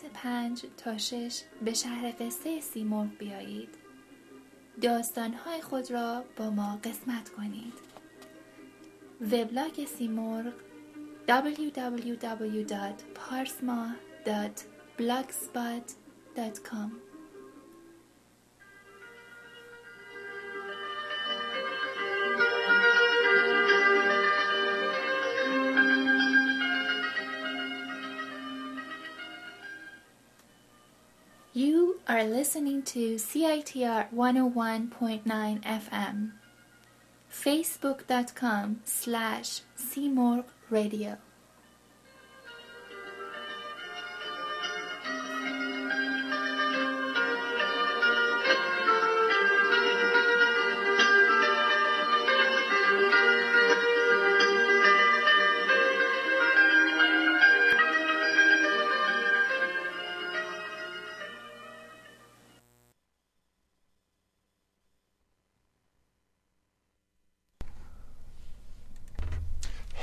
ساعت پنج تا شش به شهر قصه سیمرغ بیایید. داستانهای خود را با ما قسمت کنید. وبلاگ سیمرغ www.parsma.blogspot.com are listening to CITR 101.9 FM. Facebook.com slash Simorgh Radio.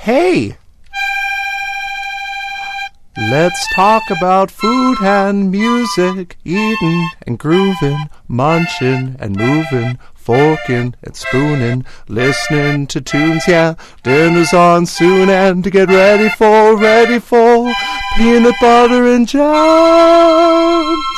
Hey! Let's talk about food and music, eating and grooving, munching and moving, forking and spooning, listening to tunes, yeah. Dinner's on soon and to get ready for, ready for peanut butter and jams.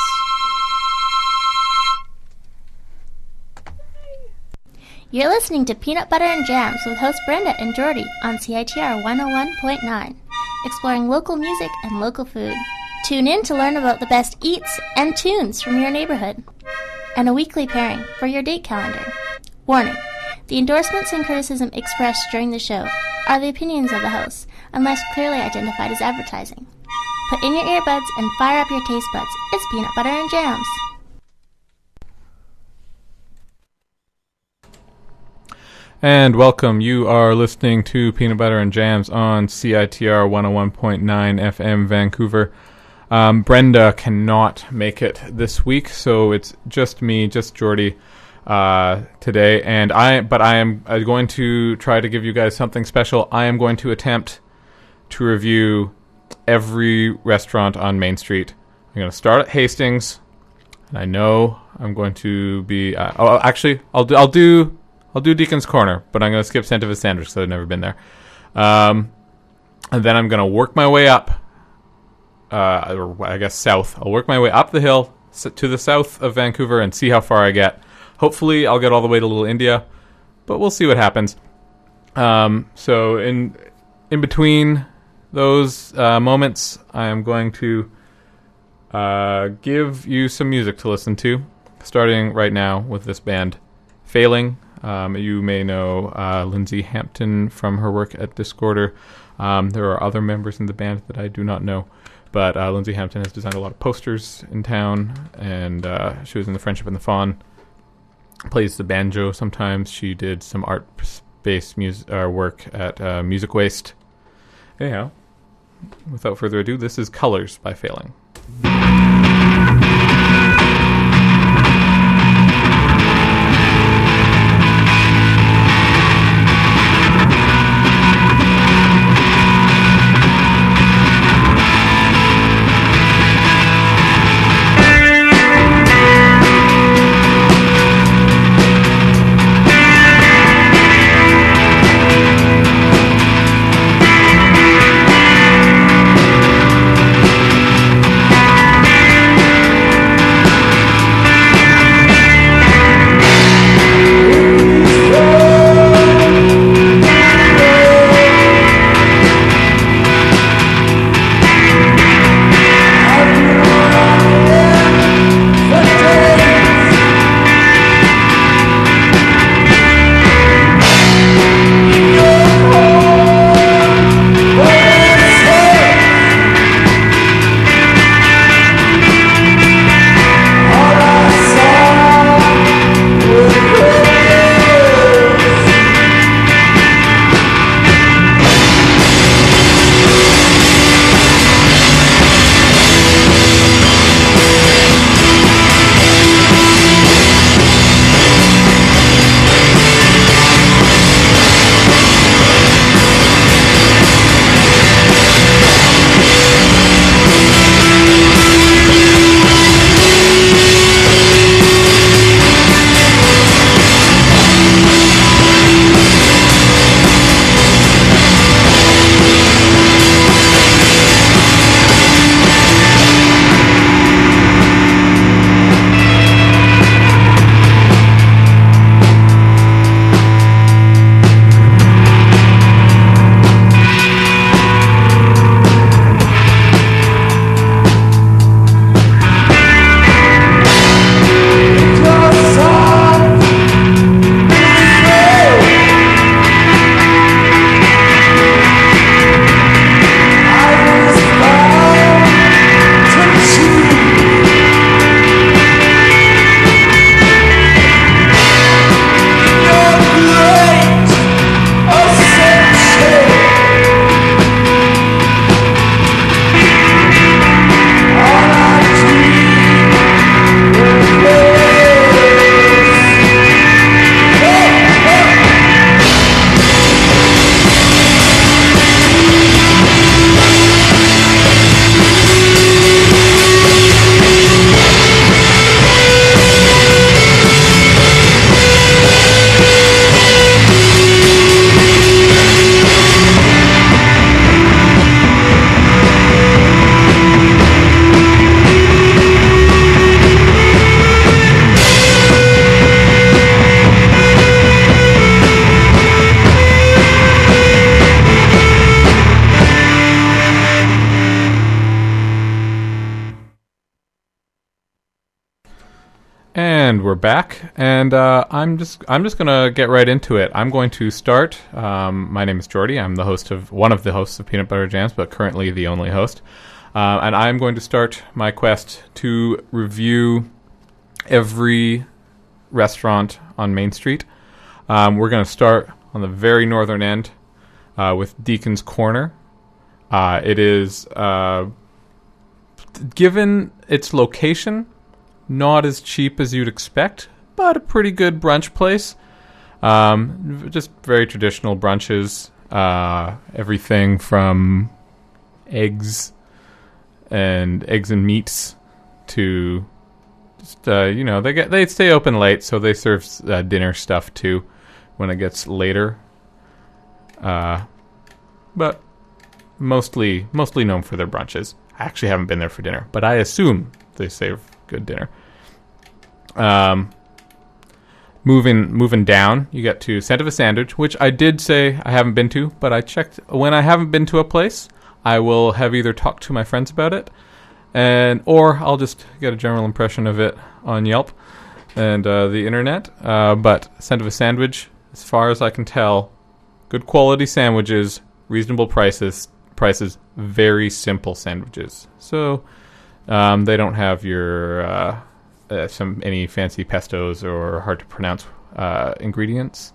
You're listening to Peanut Butter and Jams with host Brenda and Jordy on CITR 101.9, exploring local music and local food. Tune in to learn about the best eats and tunes from your neighborhood, and a weekly pairing for your date calendar. Warning the endorsements and criticism expressed during the show are the opinions of the hosts, unless clearly identified as advertising. Put in your earbuds and fire up your taste buds. It's Peanut Butter and Jams. And welcome. You are listening to Peanut Butter and Jams on CITR 101.9 FM Vancouver. Um, Brenda cannot make it this week, so it's just me, just Jordy, uh, today. And I, but I am uh, going to try to give you guys something special. I am going to attempt to review every restaurant on Main Street. I'm going to start at Hastings, and I know I'm going to be. Uh, oh, actually, I'll do, I'll do I'll do Deacon's Corner, but I'm going to skip Santa Fe Sandwich because I've never been there. Um, and then I'm going to work my way up, uh, or I guess south. I'll work my way up the hill to the south of Vancouver and see how far I get. Hopefully, I'll get all the way to Little India, but we'll see what happens. Um, so in in between those uh, moments, I am going to uh, give you some music to listen to, starting right now with this band, Failing. Um, you may know uh, Lindsay Hampton from her work at Discorder. Um, there are other members in the band that I do not know, but uh, Lindsay Hampton has designed a lot of posters in town, and uh, she was in the Friendship and the Fawn. Plays the banjo sometimes. She did some art-based music uh, work at uh, Music Waste. Anyhow, without further ado, this is Colors by Failing. I'm just I'm just gonna get right into it. I'm going to start. Um, my name is Jordy. I'm the host of one of the hosts of Peanut Butter Jams, but currently the only host. Uh, and I'm going to start my quest to review every restaurant on Main Street. Um, we're going to start on the very northern end uh, with Deacon's Corner. Uh, it is uh, given its location not as cheap as you'd expect, but a pretty good brunch place. Um, just very traditional brunches. Uh, everything from eggs and eggs and meats to just uh, you know they get they stay open late, so they serve uh, dinner stuff too when it gets later. Uh, but mostly mostly known for their brunches. I actually haven't been there for dinner, but I assume they serve good dinner. Um, moving moving down, you get to Santa Fe Sandwich, which I did say I haven't been to, but I checked when I haven't been to a place, I will have either talked to my friends about it, and or I'll just get a general impression of it on Yelp and uh, the internet. Uh, but Santa Fe Sandwich, as far as I can tell, good quality sandwiches, reasonable prices, prices, very simple sandwiches. So um, they don't have your uh, uh, some any fancy pestos or hard to pronounce uh, ingredients.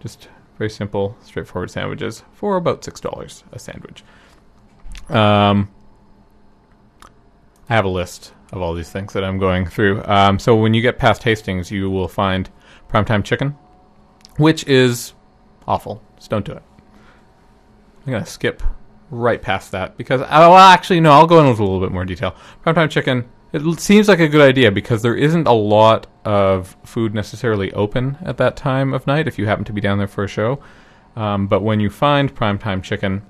Just very simple, straightforward sandwiches for about six dollars a sandwich. Um, I have a list of all these things that I'm going through. Um, so when you get past Hastings, you will find primetime chicken, which is awful. Just don't do it. I'm gonna skip right past that because oh, well, actually no, I'll go into a little bit more detail. Primetime chicken. It seems like a good idea because there isn't a lot of food necessarily open at that time of night if you happen to be down there for a show. Um, but when you find primetime chicken,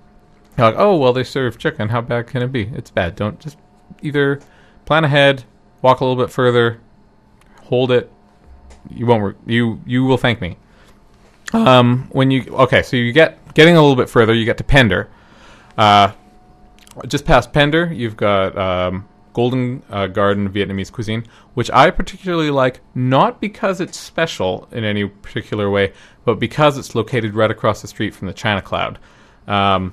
you're like, oh well, they serve chicken. How bad can it be? It's bad. Don't just either plan ahead, walk a little bit further, hold it. You won't. Re- you you will thank me. Um, when you okay, so you get getting a little bit further, you get to Pender. Uh, just past Pender, you've got um, Golden uh, Garden Vietnamese cuisine, which I particularly like, not because it's special in any particular way, but because it's located right across the street from the China Cloud. Um,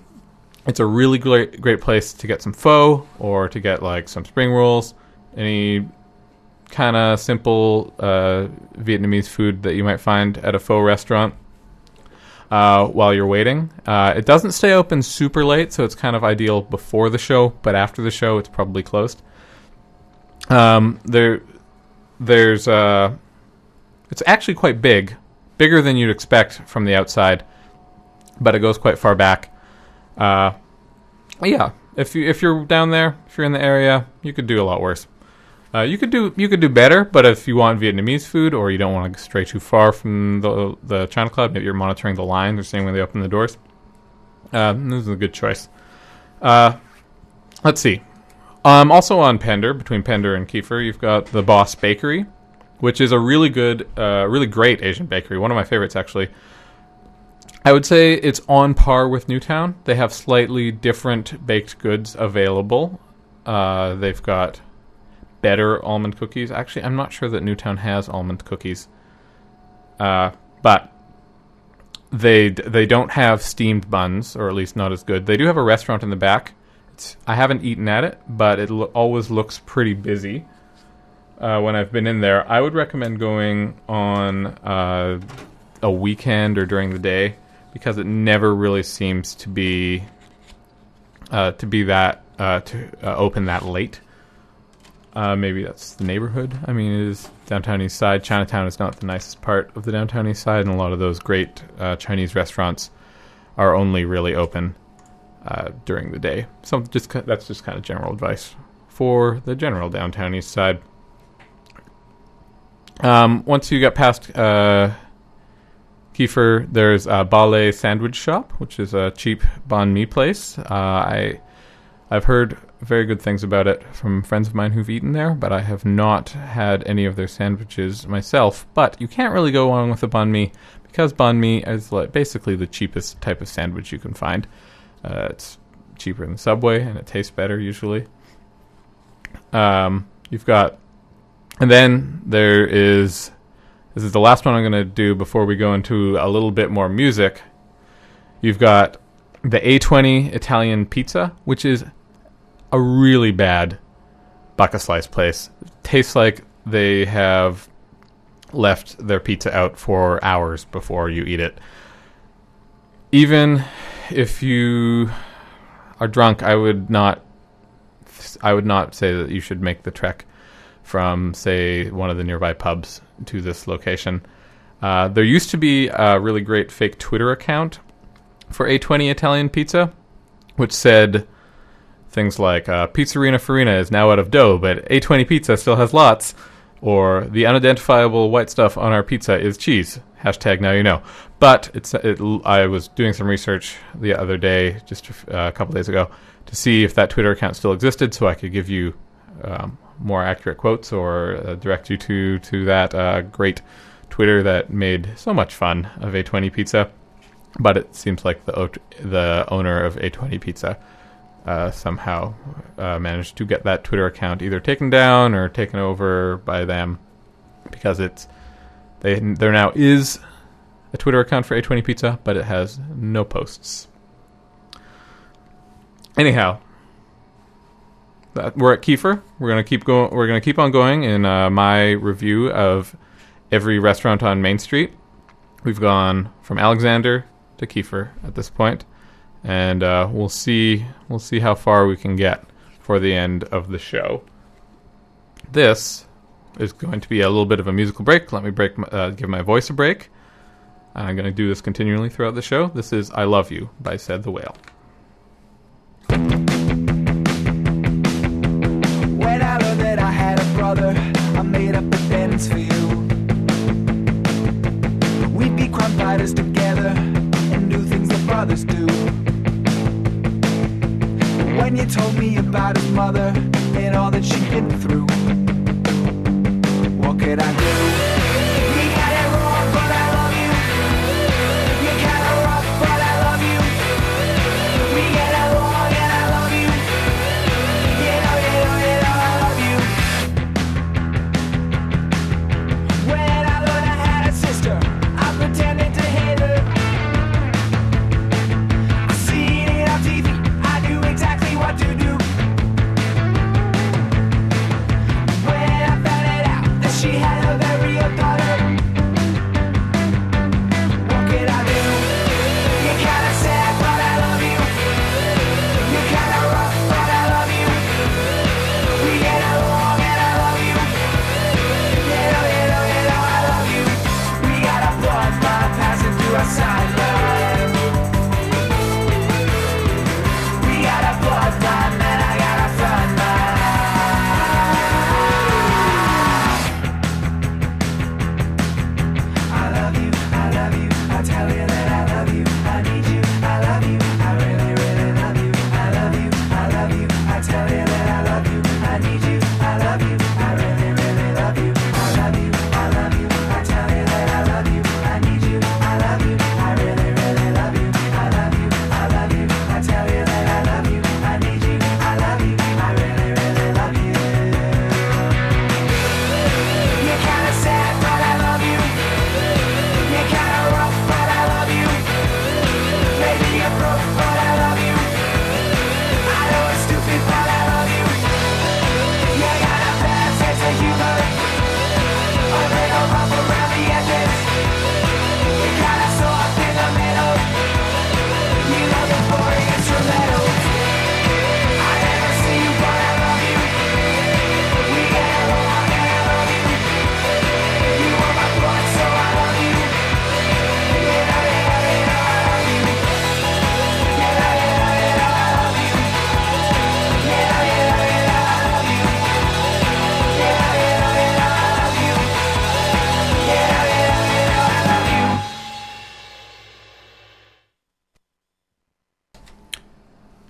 it's a really great great place to get some pho or to get like some spring rolls, any kind of simple uh, Vietnamese food that you might find at a pho restaurant uh, while you're waiting. Uh, it doesn't stay open super late, so it's kind of ideal before the show, but after the show, it's probably closed. Um, there, there's uh, it's actually quite big, bigger than you'd expect from the outside, but it goes quite far back. Uh, yeah, if you if you're down there, if you're in the area, you could do a lot worse. Uh, you could do you could do better, but if you want Vietnamese food or you don't want to stray too far from the the China Cloud, maybe you're monitoring the lines or seeing when they open the doors. Uh, this is a good choice. Uh, let's see. Um, also on Pender, between Pender and Keefer, you've got the Boss Bakery, which is a really good, uh, really great Asian bakery. One of my favorites, actually. I would say it's on par with Newtown. They have slightly different baked goods available. Uh, they've got better almond cookies. Actually, I'm not sure that Newtown has almond cookies, uh, but they they don't have steamed buns, or at least not as good. They do have a restaurant in the back. I haven't eaten at it, but it lo- always looks pretty busy uh, when I've been in there. I would recommend going on uh, a weekend or during the day because it never really seems to be uh, to be that uh, to uh, open that late. Uh, maybe that's the neighborhood. I mean, it is downtown east side. Chinatown is not the nicest part of the downtown east side, and a lot of those great Chinese restaurants are only really open uh, during the day. So just that's just kind of general advice for the general downtown east side. Um, once you get past uh, Keefer, there's a Ba Le Sandwich Shop, which is a cheap banh mi place. Uh, I I've heard very good things about it from friends of mine who've eaten there, but I have not had any of their sandwiches myself. But you can't really go wrong with a banh mi because banh mi is like basically the cheapest type of sandwich you can find. Uh, it's cheaper than Subway and it tastes better usually. Um, you've got And then there is this is the last one I'm going to do before we go into a little bit more music. You've got the A20 Italian pizza, which is a really bad bucket slice place. Tastes like they have left their pizza out for hours before you eat it. Even if you are drunk, I would not I would not say that you should make the trek from say one of the nearby pubs to this location. Uh, there used to be a really great fake Twitter account for A20 Italian Pizza, which said things like uh, Farina is now out of dough, but A20 Pizza still has lots, or the unidentifiable white stuff on our pizza is cheese. Hashtag now you know. But it's it, I was doing some research the other day, just uh, a couple days ago, to see if that Twitter account still existed, so I could give you um, more accurate quotes or uh, direct you to to that uh, great Twitter that made so much fun of A20 Pizza. But it seems like the the owner of A20 Pizza uh, somehow uh, managed to get that Twitter account either taken down or taken over by them because it's they there now is a Twitter account for A20 Pizza, but it has no posts. Anyhow, that, we're at Keefer. We're gonna keep going. We're gonna keep on going in uh, my review of every restaurant on Main Street. We've gone from Alexander to Keefer at this point, and uh, we'll see. We'll see how far we can get for the end of the show. This is going to be a little bit of a musical break. Let me break, my, uh, give my voice a break. I'm going to do this continually throughout the show. This is "I Love You" by Said the Whale. When I learned that I had a brother, I made up a dance for you. We'd be crime fighters together and do things that brothers do. When you told me about his mother and all that she'd been through, what could I do?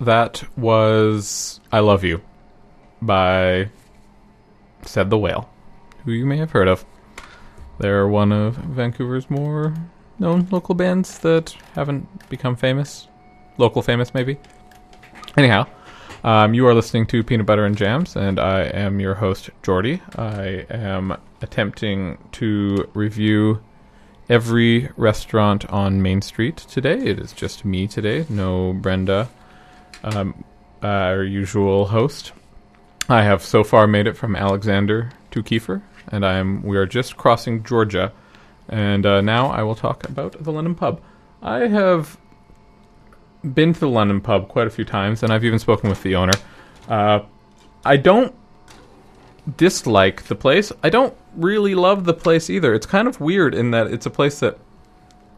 That was I Love You by Said the Whale, who you may have heard of. They're one of Vancouver's more known local bands that haven't become famous. Local famous, maybe. Anyhow, Um, you are listening to Peanut Butter and Jams, and I am your host, Jordy. I am attempting to review every restaurant on Main Street today. It is just me today, no Brenda, um, our usual host. I have so far made it from Alexander to Keefer, and I am we are just crossing Georgia, and uh, now I will talk about the London pub. I have been to the London pub quite a few times, and I've even spoken with the owner. Uh, I don't dislike the place. I don't really love the place either. It's kind of weird in that it's a place that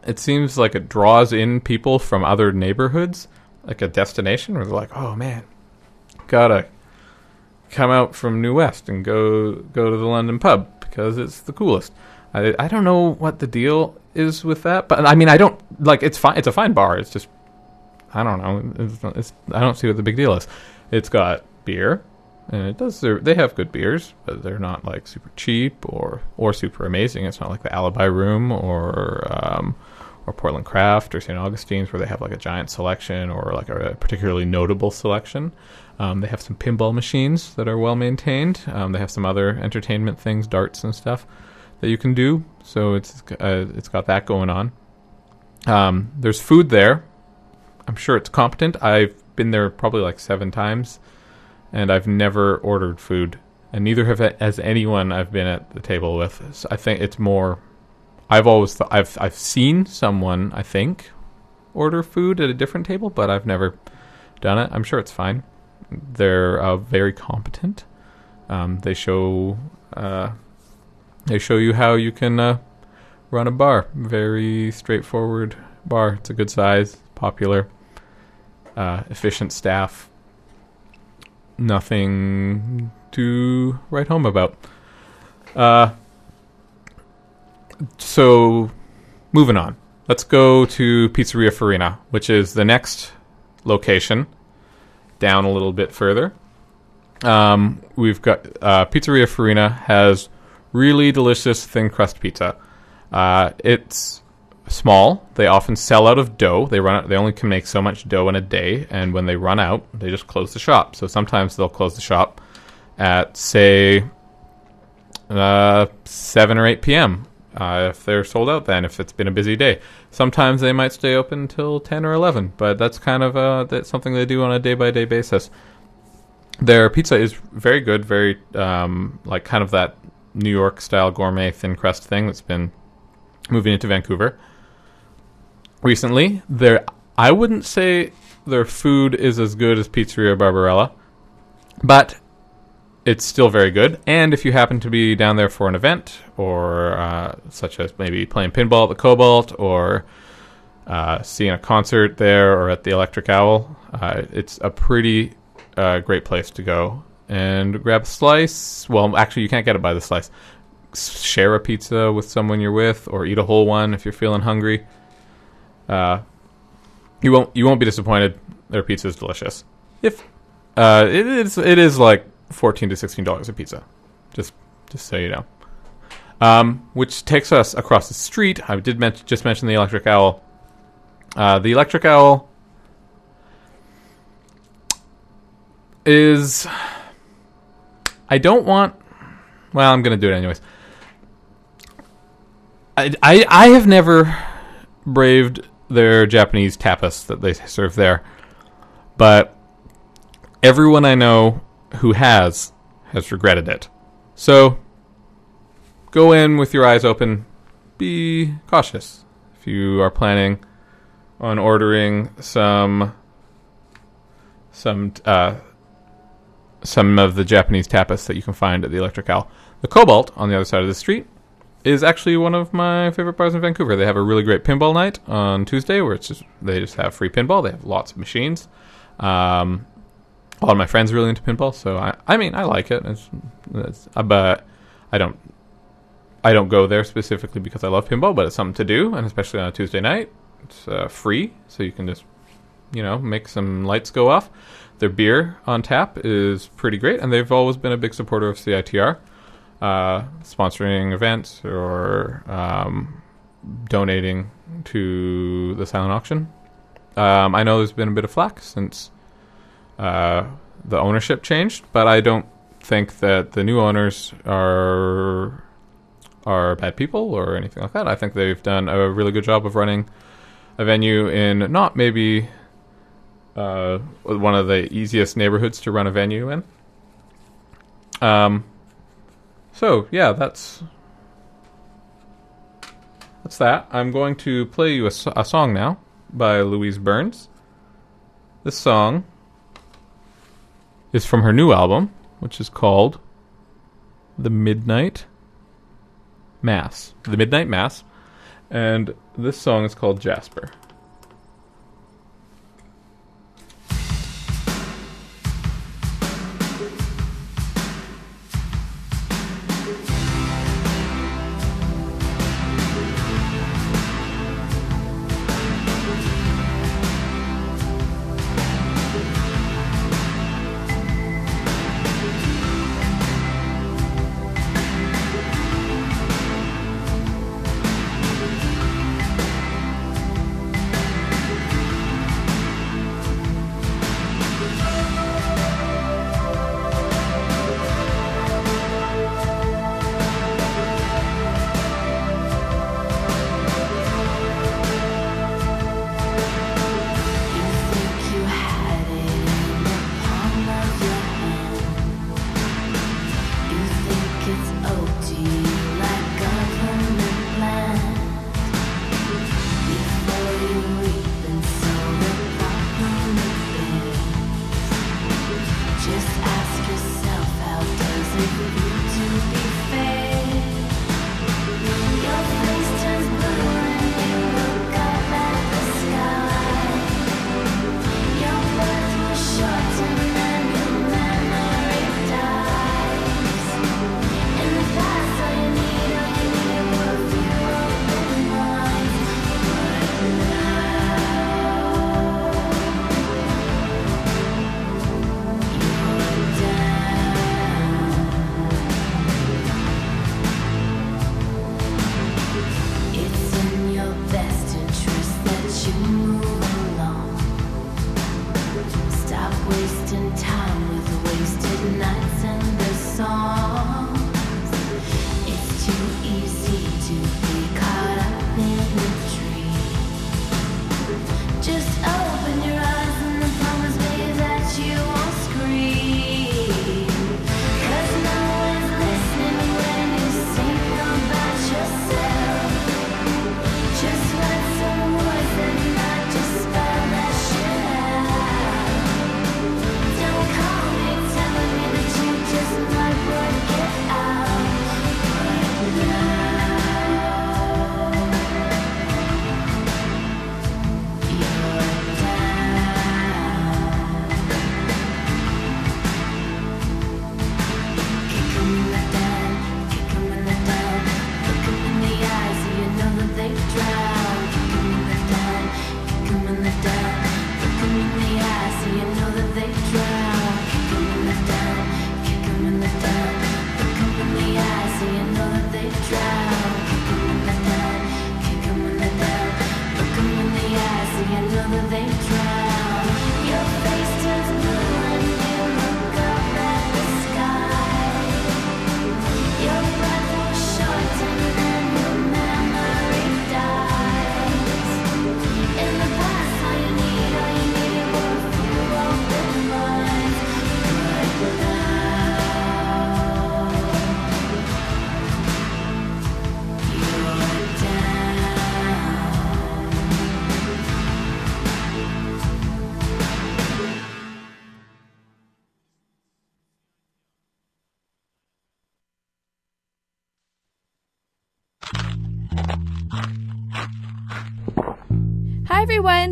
it seems like it draws in people from other neighborhoods, like a destination where they're like, "Oh man, gotta come out from New West and go go to the London pub because it's the coolest." I I don't know what the deal is with that, but I mean I don't like it's fine. It's a fine bar. It's just I don't know. It's, it's, I don't see what the big deal is. It's got beer, and it does. They have good beers, but they're not like super cheap or or super amazing. It's not like the Alibi Room or um, or Portland Craft or St. Augustine's where they have like a giant selection or like a particularly notable selection. Um, they have some pinball machines that are well maintained. Um, they have some other entertainment things, darts and stuff that you can do. So it's uh, it's got that going on. Um, there's food there. I'm sure it's competent. I've been there probably like seven times, and I've never ordered food, and neither have as anyone I've been at the table with. So I think it's more. I've always th- I've I've seen someone I think order food at a different table, but I've never done it. I'm sure it's fine. They're uh, very competent. Um, they show uh, they show you how you can uh, run a bar. Very straightforward bar. It's a good size, popular, uh, efficient staff. Nothing to write home about. So, moving on. Let's go to Pizzeria Farina, which is the next location down a little bit further. Um, we've got uh, Pizzeria Farina has really delicious thin crust pizza. Uh, it's small. They often sell out of dough. They run out, they only can make so much dough in a day, and when they run out, they just close the shop. So sometimes they'll close the shop at say uh, seven or eight p.m. Uh, if they're sold out, then if it's been a busy day, sometimes they might stay open until ten or eleven. But that's kind of uh, that's something they do on a day by day basis. Their pizza is very good, very um, like kind of that New York style gourmet thin crust thing that's been moving into Vancouver recently. Their I wouldn't say their food is as good as Pizzeria Barbarella, but it's still very good. And if you happen to be down there for an event, or uh, such as maybe playing pinball at the Cobalt, or uh, seeing a concert there, or at the Electric Owl, uh, it's a pretty uh, great place to go and grab a slice. Well, actually, you can't get it by the slice. Share a pizza with someone you're with, or eat a whole one if you're feeling hungry. Uh, you won't you won't be disappointed. Their pizza is delicious. If uh, it is it is like fourteen to sixteen dollars a pizza, just just so you know. Um, which takes us across the street. I did men- just mention the Electric Owl. Uh, the Electric Owl is. I don't want. Well, I'm going to do it anyways. I, I I have never braved their Japanese tapas that they serve there, but everyone I know who has has regretted it. So go in with your eyes open. Be cautious if you are planning on ordering some some uh, some of the Japanese tapas that you can find at the Electric Owl. The Cobalt on the other side of the street is actually one of my favorite bars in Vancouver. They have a really great pinball night on Tuesday where it's just they just have free pinball. They have lots of machines. Um, a lot of my friends are really into pinball, so I, I mean, I like it. It's, it's, uh, but I don't, I don't go there specifically because I love pinball, but it's something to do, and especially on a Tuesday night, it's uh, free, so you can just, you know, make some lights go off. Their beer on tap is pretty great, and they've always been a big supporter of CITR, uh, sponsoring events or um, donating to the silent auction. Um, I know there's been a bit of flack since uh, the ownership changed, but I don't think that the new owners are are bad people or anything like that. I think they've done a really good job of running a venue in not maybe uh, one of the easiest neighborhoods to run a venue in. Um, so yeah, that's that's that. I'm going to play you a, a song now by Louise Burns. This song is from her new album, which is called The Midnight Mass. The Midnight Mass. And this song is called Jasper.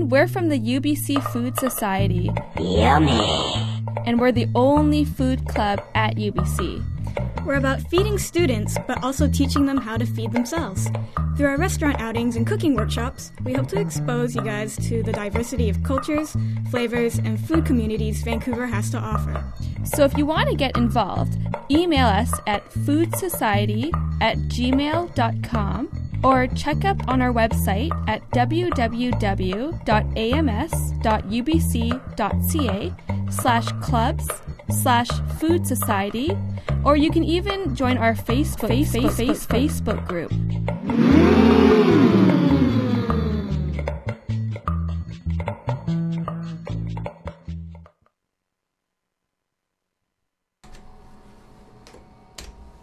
Everyone, we're from the UBC Food Society. Yummy! And we're the only food club at UBC. We're about feeding students, but also teaching them how to feed themselves. Through our restaurant outings and cooking workshops, we hope to expose you guys to the diversity of cultures, flavors, and food communities Vancouver has to offer. So if you want to get involved, email us at foodsociety at gmail.com or check up on our website at www.ams.ubc.ca slash clubs slash food society, or you can even join our Facebook, Facebook, Facebook, Facebook group.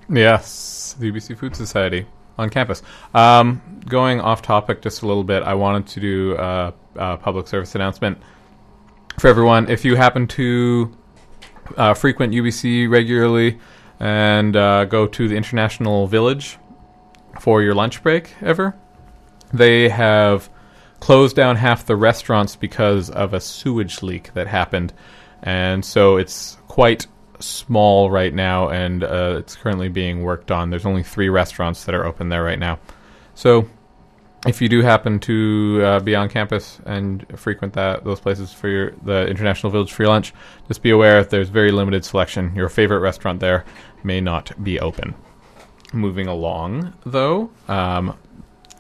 Yes, the UBC Food Society on campus. Um, going off topic just a little bit, I wanted to do a, a public service announcement for everyone. If you happen to uh, frequent UBC regularly and uh, go to the International Village for your lunch break ever, they have closed down half the restaurants because of a sewage leak that happened. And so it's quite small right now, and uh, it's currently being worked on. There's only three restaurants that are open there right now. So if you do happen to uh, be on campus and frequent that those places for your, the International Village your lunch, just be aware there's very limited selection. Your favorite restaurant there may not be open. Moving along, though, um,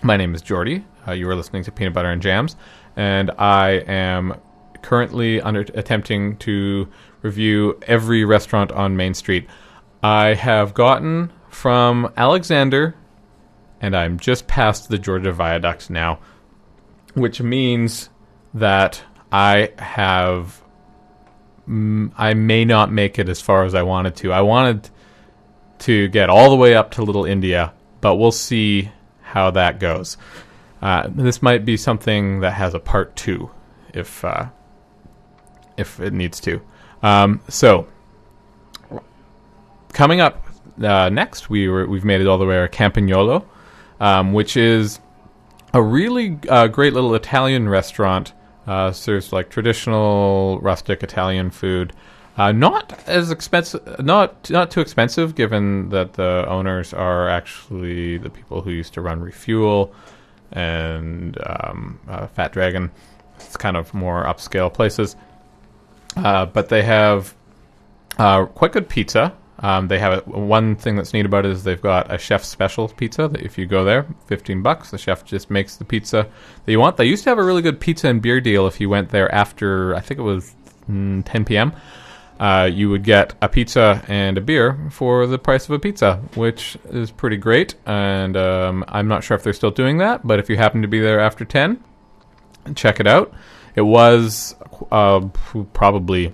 my name is Jordy. Uh, you are listening to Peanut Butter and Jams, and I am currently under attempting to review every restaurant on Main Street. I have gotten from Alexander, and I'm just past the Georgia Viaduct now, which means that I have. mm, I may not make it as far as I wanted to. I wanted to get all the way up to Little India, but we'll see how that goes. Uh, this might be something that has a part two, if uh, if it needs to. Um, so, coming up uh, next, we were, we've made it all the way to Campagnolo, um, which is a really uh, great little Italian restaurant. Uh, serves like traditional rustic Italian food. Uh, not as expensive, not not too expensive, given that the owners are actually the people who used to run Refuel and um, uh, Fat Dragon. It's kind of more upscale places. Uh, but they have uh, quite good pizza. Um, they have a, one thing that's neat about it is they've got a chef special pizza that if you go there, fifteen bucks, the chef just makes the pizza that you want. They used to have a really good pizza and beer deal if you went there after I think it was mm, 10 p.m. Uh, you would get a pizza and a beer for the price of a pizza, which is pretty great. And um, I'm not sure if they're still doing that, but if you happen to be there after 10, check it out. It was uh, probably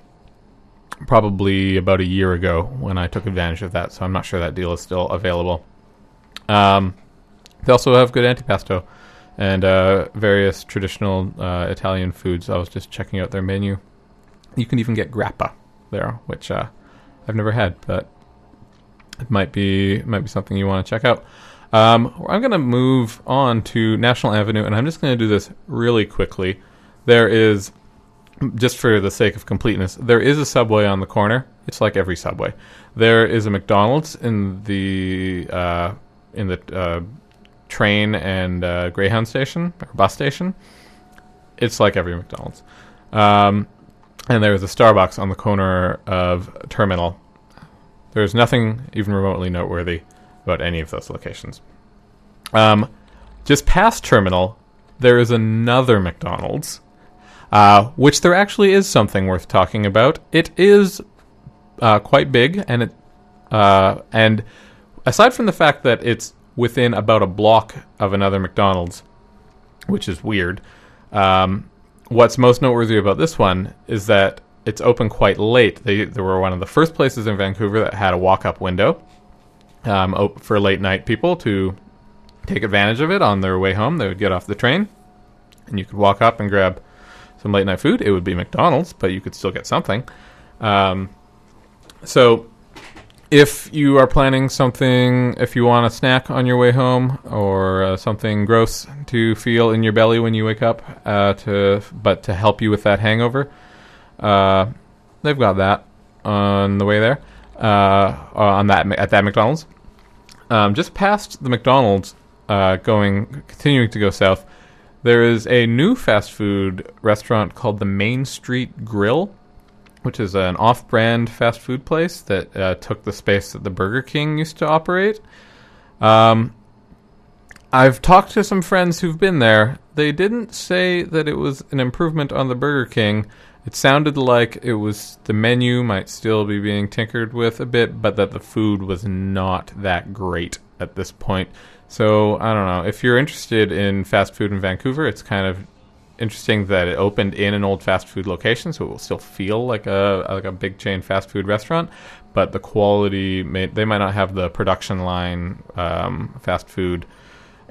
probably about a year ago when I took advantage of that, so I'm not sure that deal is still available. Um, they also have good antipasto and uh, various traditional uh, Italian foods. I was just checking out their menu. You can even get grappa there, which uh, I've never had, but it might be might be something you want to check out. Um, I'm going to move on to National Avenue, and I'm just going to do this really quickly. There is, just for the sake of completeness, there is a subway on the corner. It's like every subway. There is a McDonald's in the uh, in the uh, train and uh, Greyhound station or bus station. It's like every McDonald's. Um, and there is a Starbucks on the corner of Terminal. There's nothing even remotely noteworthy about any of those locations. Um, just past Terminal, there is another McDonald's, uh, which there actually is something worth talking about. It is uh, quite big, and it uh, and aside from the fact that it's within about a block of another McDonald's, which is weird. Um, what's most noteworthy about this one is that it's open quite late. They, they were one of the first places in Vancouver that had a walk-up window um, for late night people to take advantage of it on their way home. They would get off the train, and you could walk up and grab some late night food. It would be McDonald's, but you could still get something. Um, so, if you are planning something, if you want a snack on your way home or uh, something gross to feel in your belly when you wake up, uh, to but to help you with that hangover, uh, they've got that on the way there. Uh, on that at that McDonald's, um, just past the McDonald's, uh, going continuing to go south, there is a new fast food restaurant called the Main Street Grill which is an off-brand fast food place that uh, took the space that the Burger King used to operate. Um, I've talked to some friends who've been there. They didn't say that it was an improvement on the Burger King. It sounded like it was the menu might still be being tinkered with a bit, but that the food was not that great at this point. So I don't know. If you're interested in fast food in Vancouver, it's kind of interesting that it opened in an old fast food location, so it will still feel like a like a big chain fast food restaurant. But the quality, may, they might not have the production line um, fast food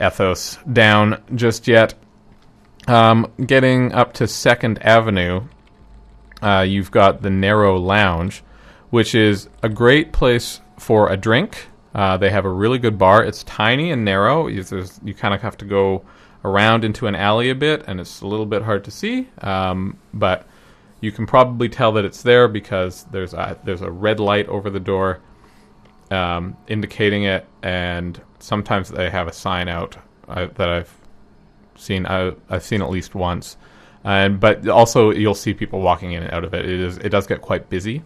ethos down just yet. Um, getting up to Second Avenue, uh, you've got the Narrow Lounge, which is a great place for a drink. Uh, they have a really good bar. It's tiny and narrow. You, you kind of have to go around into an alley a bit, and it's a little bit hard to see. Um, but you can probably tell that it's there because there's a, there's a red light over the door um, indicating it, and sometimes they have a sign out uh, that I've seen. I, I've seen at least once, and but also you'll see people walking in and out of it. It is it does get quite busy,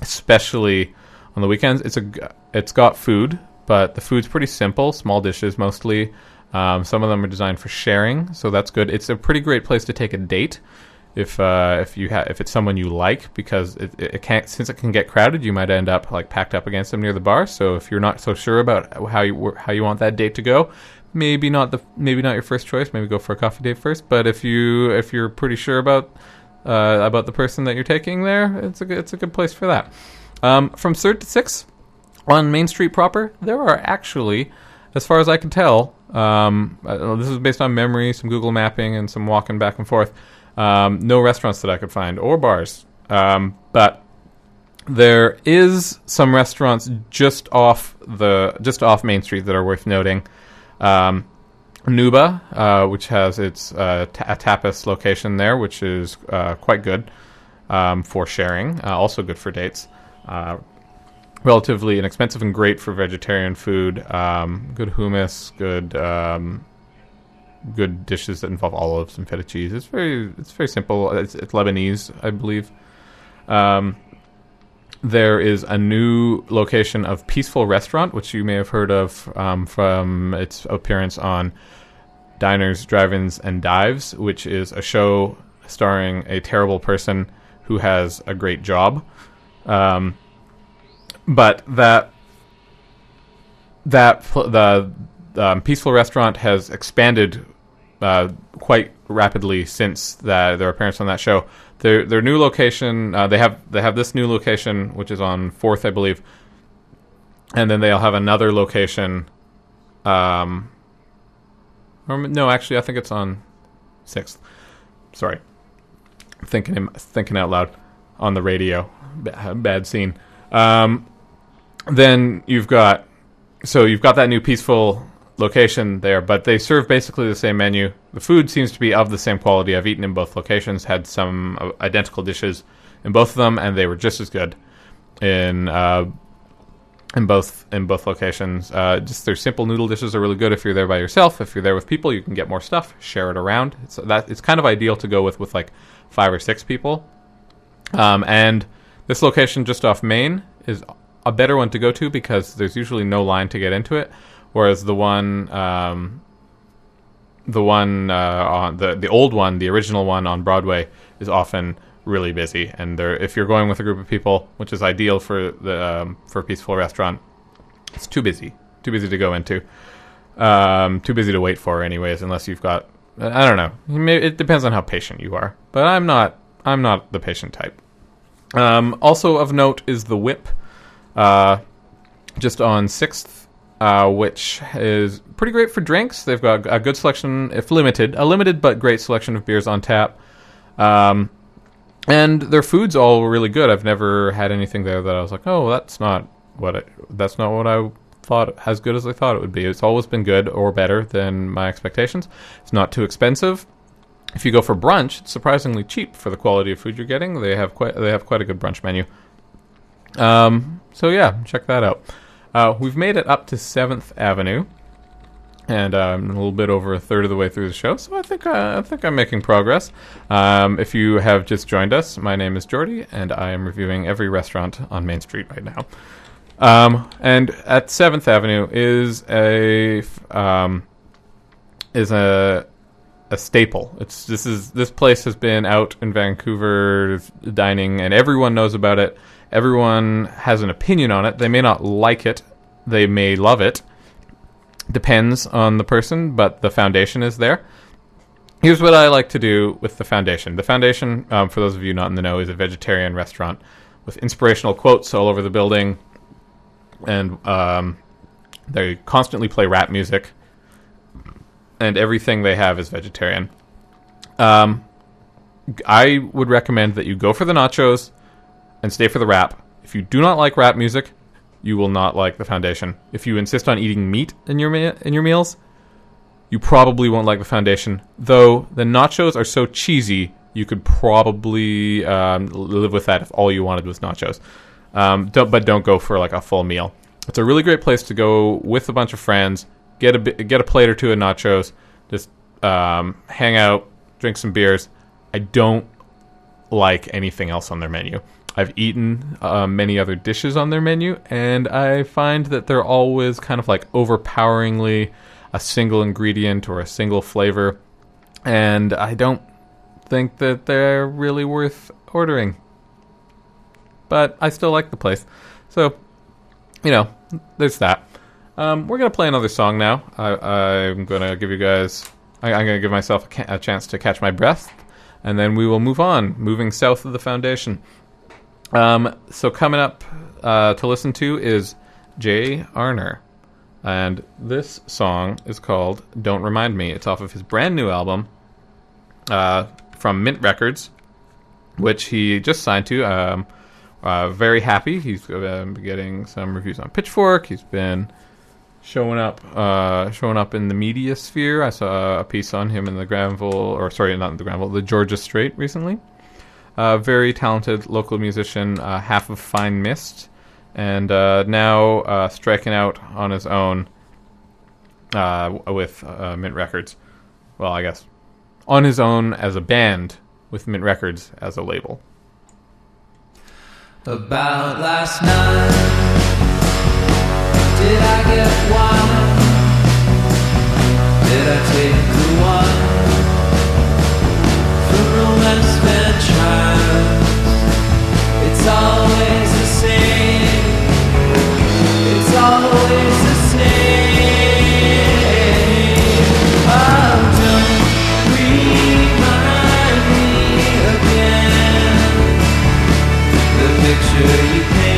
especially on the weekends. It's a it's got food, but the food's pretty simple, small dishes mostly. Um, some of them are designed for sharing, so that's good. It's a pretty great place to take a date if uh, if you ha- if it's someone you like because it, it can't since it can get crowded you might end up like packed up against them near the bar so if you're not so sure about how you how you want that date to go maybe not the maybe not your first choice maybe go for a coffee date first but if you if you're pretty sure about uh, about the person that you're taking there it's a it's a good place for that um, from third to sixth on Main Street proper, there are actually, as far as I can tell, um, uh, this is based on memory, some Google mapping, and some walking back and forth. Um, no restaurants that I could find or bars, um, but there is some restaurants just off the just off Main Street that are worth noting. Um, Nuba, uh, which has its uh, ta- tapas location there, which is uh, quite good um, for sharing. Uh, also good for dates. Uh, relatively inexpensive and great for vegetarian food. Um, good hummus, good um, good dishes that involve olives and feta cheese. It's very it's very simple. It's, it's Lebanese, I believe. Um, there is a new location of Peaceful Restaurant, which you may have heard of um, from its appearance on Diners, Drive-ins, and Dives, which is a show starring a terrible person who has a great job. Um, but that that the um, peaceful restaurant has expanded uh, quite rapidly since that their appearance on that show. Their their new location uh, they have they have this new location which is on Fourth I believe, and then they'll have another location. Um, or no, actually I think it's on Sixth. Sorry, thinking thinking out loud on the radio. Ba- bad scene. Um, then you've got so you've got that new peaceful location there, but they serve basically the same menu. The food seems to be of the same quality. I've eaten in both locations, had some uh, identical dishes in both of them, and they were just as good in uh, in both in both locations. Uh, just their simple noodle dishes are really good if you're there by yourself. If you're there with people, you can get more stuff, share it around. It's that it's kind of ideal to go with with like five or six people. Um, and this location just off Main is a better one to go to because there's usually no line to get into it, whereas the one, um, the one uh, on the the old one, the original one on Broadway, is often really busy. And there, if you're going with a group of people, which is ideal for the um, for a peaceful restaurant, it's too busy, too busy to go into, um, too busy to wait for, anyways. Unless you've got, I don't know. It depends on how patient you are, but I'm not. I'm not the patient type. Um, also of note is the Whip, uh, just on Sixth, uh, which is pretty great for drinks. They've got a good selection, if limited, a limited but great selection of beers on tap. Um, and their food's all really good. I've never had anything there that I was like, oh, that's not what that's not what I thought as good as I thought it would be. It's always been good or better than my expectations. It's not too expensive. If you go for brunch, it's surprisingly cheap for the quality of food you're getting. They have quite they have quite a good brunch menu. Um, so yeah, check that out. Uh, we've made it up to Seventh Avenue, and um, a little bit over a third of the way through the show. So I think uh, I think I'm making progress. Um, if you have just joined us, my name is Jordy, and I am reviewing every restaurant on Main Street right now. Um, and at Seventh Avenue is a um, is a a staple. It's this is this place has been out in Vancouver dining, and everyone knows about it. Everyone has an opinion on it. They may not like it. They may love it. Depends on the person, but the foundation is there. Here's what I like to do with the foundation. The foundation, um, for those of you not in the know, is a vegetarian restaurant with inspirational quotes all over the building, and um, they constantly play rap music, and everything they have is vegetarian. Um, I would recommend that you go for the nachos and stay for the rap. If you do not like rap music, you will not like the foundation. If you insist on eating meat in your in your meals, you probably won't like the foundation. Though the nachos are so cheesy, you could probably um, live with that if all you wanted was nachos. Um, don't, but don't go for like a full meal. It's a really great place to go with a bunch of friends. Get a get a plate or two of nachos. Just um, hang out, drink some beers. I don't like anything else on their menu. I've eaten uh, many other dishes on their menu, and I find that they're always kind of like overpoweringly a single ingredient or a single flavor, and I don't think that they're really worth ordering. But I still like the place, so you know, there's that. Um, we're gonna play another song now. I, I'm gonna give you guys. I, I'm gonna give myself a, ca- a chance to catch my breath, and then we will move on, moving south of the foundation. Um, so coming up uh, to listen to is Jay Arner, and this song is called "Don't Remind Me." It's off of his brand new album uh, from Mint Records, which he just signed to. Um, uh, very happy. He's uh, getting some reviews on Pitchfork. He's been showing up, uh, showing up in the media sphere. I saw a piece on him in the Granville, or sorry, not in the Granville, the Georgia Straight recently. Uh, very talented local musician, uh, half of Fine Mist, and uh, now uh, striking out on his own uh, with Mint Records. Well, I guess on his own as a band with Mint Records as a label. About last night, did I get wild? Did I take the one trials? It's always the same. It's always the same. Oh, don't remind me again. The picture you paint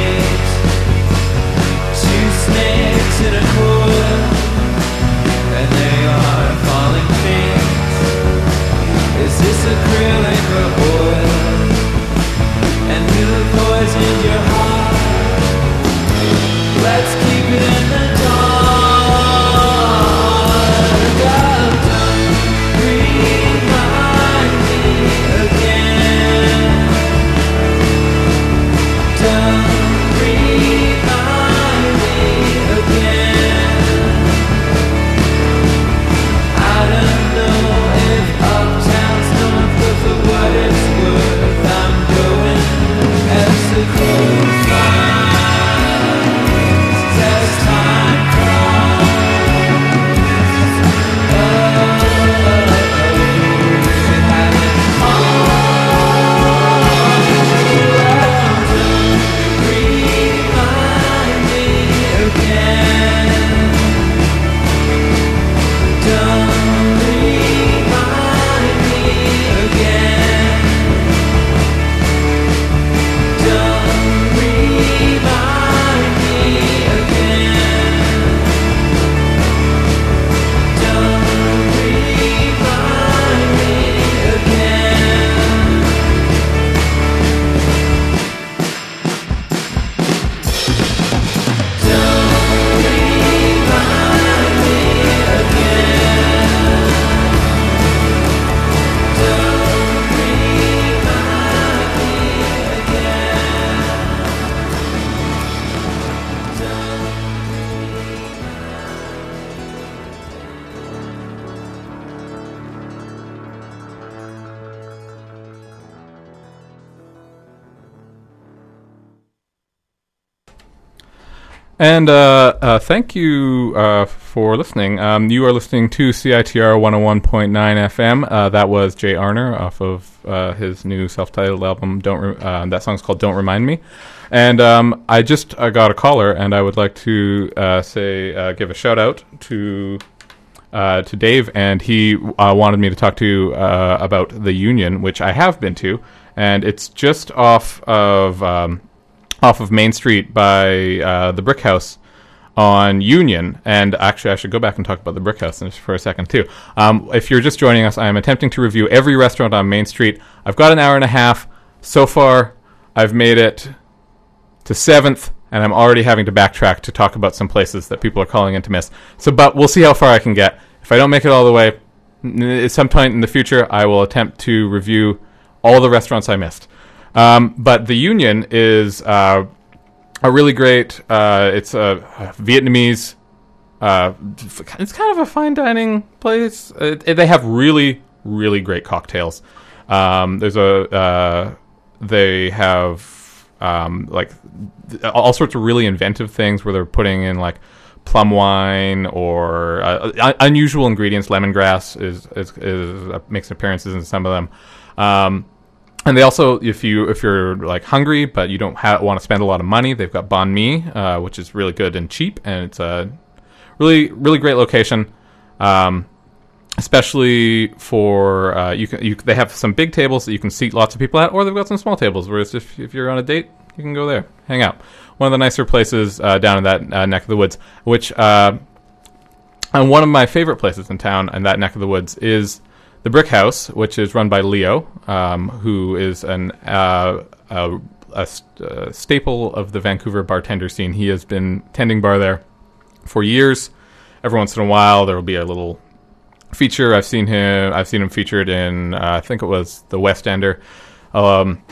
And uh, uh, thank you uh, for listening. Um, you are listening to CITR 101.9 FM. Uh, that was Jay Arner off of uh, his new self-titled album. Don't re- uh, that song's called "Don't Remind Me." And um, I just uh, got a caller, and I would like to say give a shout out to to Dave, and he wanted me to talk to you about the Union, which I have been to, and it's just off of um, off of Main Street by uh, the Brick House on Union. And actually, I should go back and talk about the Brick House for a second too. Um, if you're just joining us, I am attempting to review every restaurant on Main Street. I've got an hour and a half so far. I've made it to seventh, and I'm already having to backtrack to talk about some places that people are calling in to miss. So, but we'll see how far I can get. If I don't make it all the way, n- at some point in the future, I will attempt to review all the restaurants I missed. Um, but the Union is uh, a really great. Uh, it's a Vietnamese. Uh, it's kind of a fine dining place. It, it- they have really, really great cocktails. Um, there's a. Uh, they have um, like all sorts of really inventive things where they're putting in like plum wine or uh, un- unusual ingredients. Lemongrass is, is, is uh, makes appearances in some of them. Um, and they also, if you if you're like hungry but you don't want to spend a lot of money, they've got banh mi, uh, which is really good and cheap, and it's a really really great location. Um, especially for uh, you can you, they have some big tables that you can seat lots of people at, or they've got some small tables where it's if if you're on a date, you can go there, hang out. One of the nicer places uh, down in that uh, neck of the woods, which uh, and one of my favorite places in town in that neck of the woods is the Brick House, which is run by Leo, um, who is an uh, a, a st- uh, staple of the Vancouver bartender scene. He has been tending bar there for years. Every once in a while, there will be a little feature. I've seen him. I've seen him featured in. Uh, I think it was the West Ender. Um,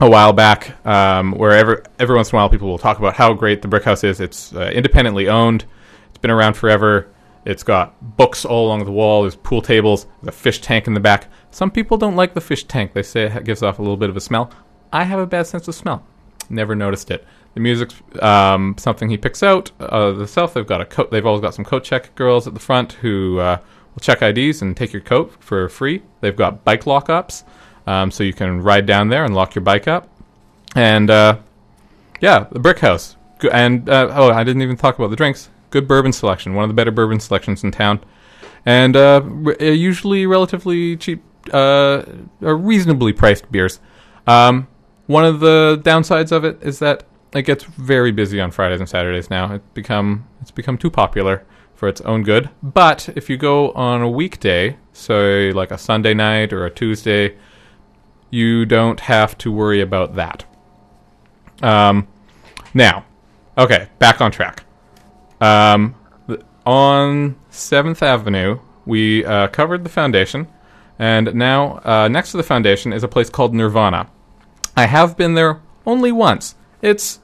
a while back, um, where every, every once in a while people will talk about how great the Brick House is. It's uh, independently owned. It's been around forever. It's got books all along the wall. There's pool tables. A fish tank in the back. Some people don't like the fish tank. They say it gives off a little bit of a smell. I have a bad sense of smell. Never noticed it. The music's um, something he picks out. Uh, the South, they've got a coat. They've always got some coat check girls at the front who uh, will check IDs and take your coat for free. They've got bike lockups, um, so you can ride down there and lock your bike up. And uh, yeah, the Brick House. And uh, oh, I didn't even talk about the drinks. Good bourbon selection. One of the better bourbon selections in town, and uh, uh, usually relatively cheap, uh, reasonably priced beers. Um, one of the downsides of it is that it gets very busy on Fridays and Saturdays now. It's become it's become too popular for its own good. But if you go on a weekday, say like a Sunday night or a Tuesday, you don't have to worry about that. Um, now, okay, back on track. Um, on Seventh Avenue, we uh, covered the foundation, and now uh, next to the foundation is a place called Nirvana. I have been there only once. It's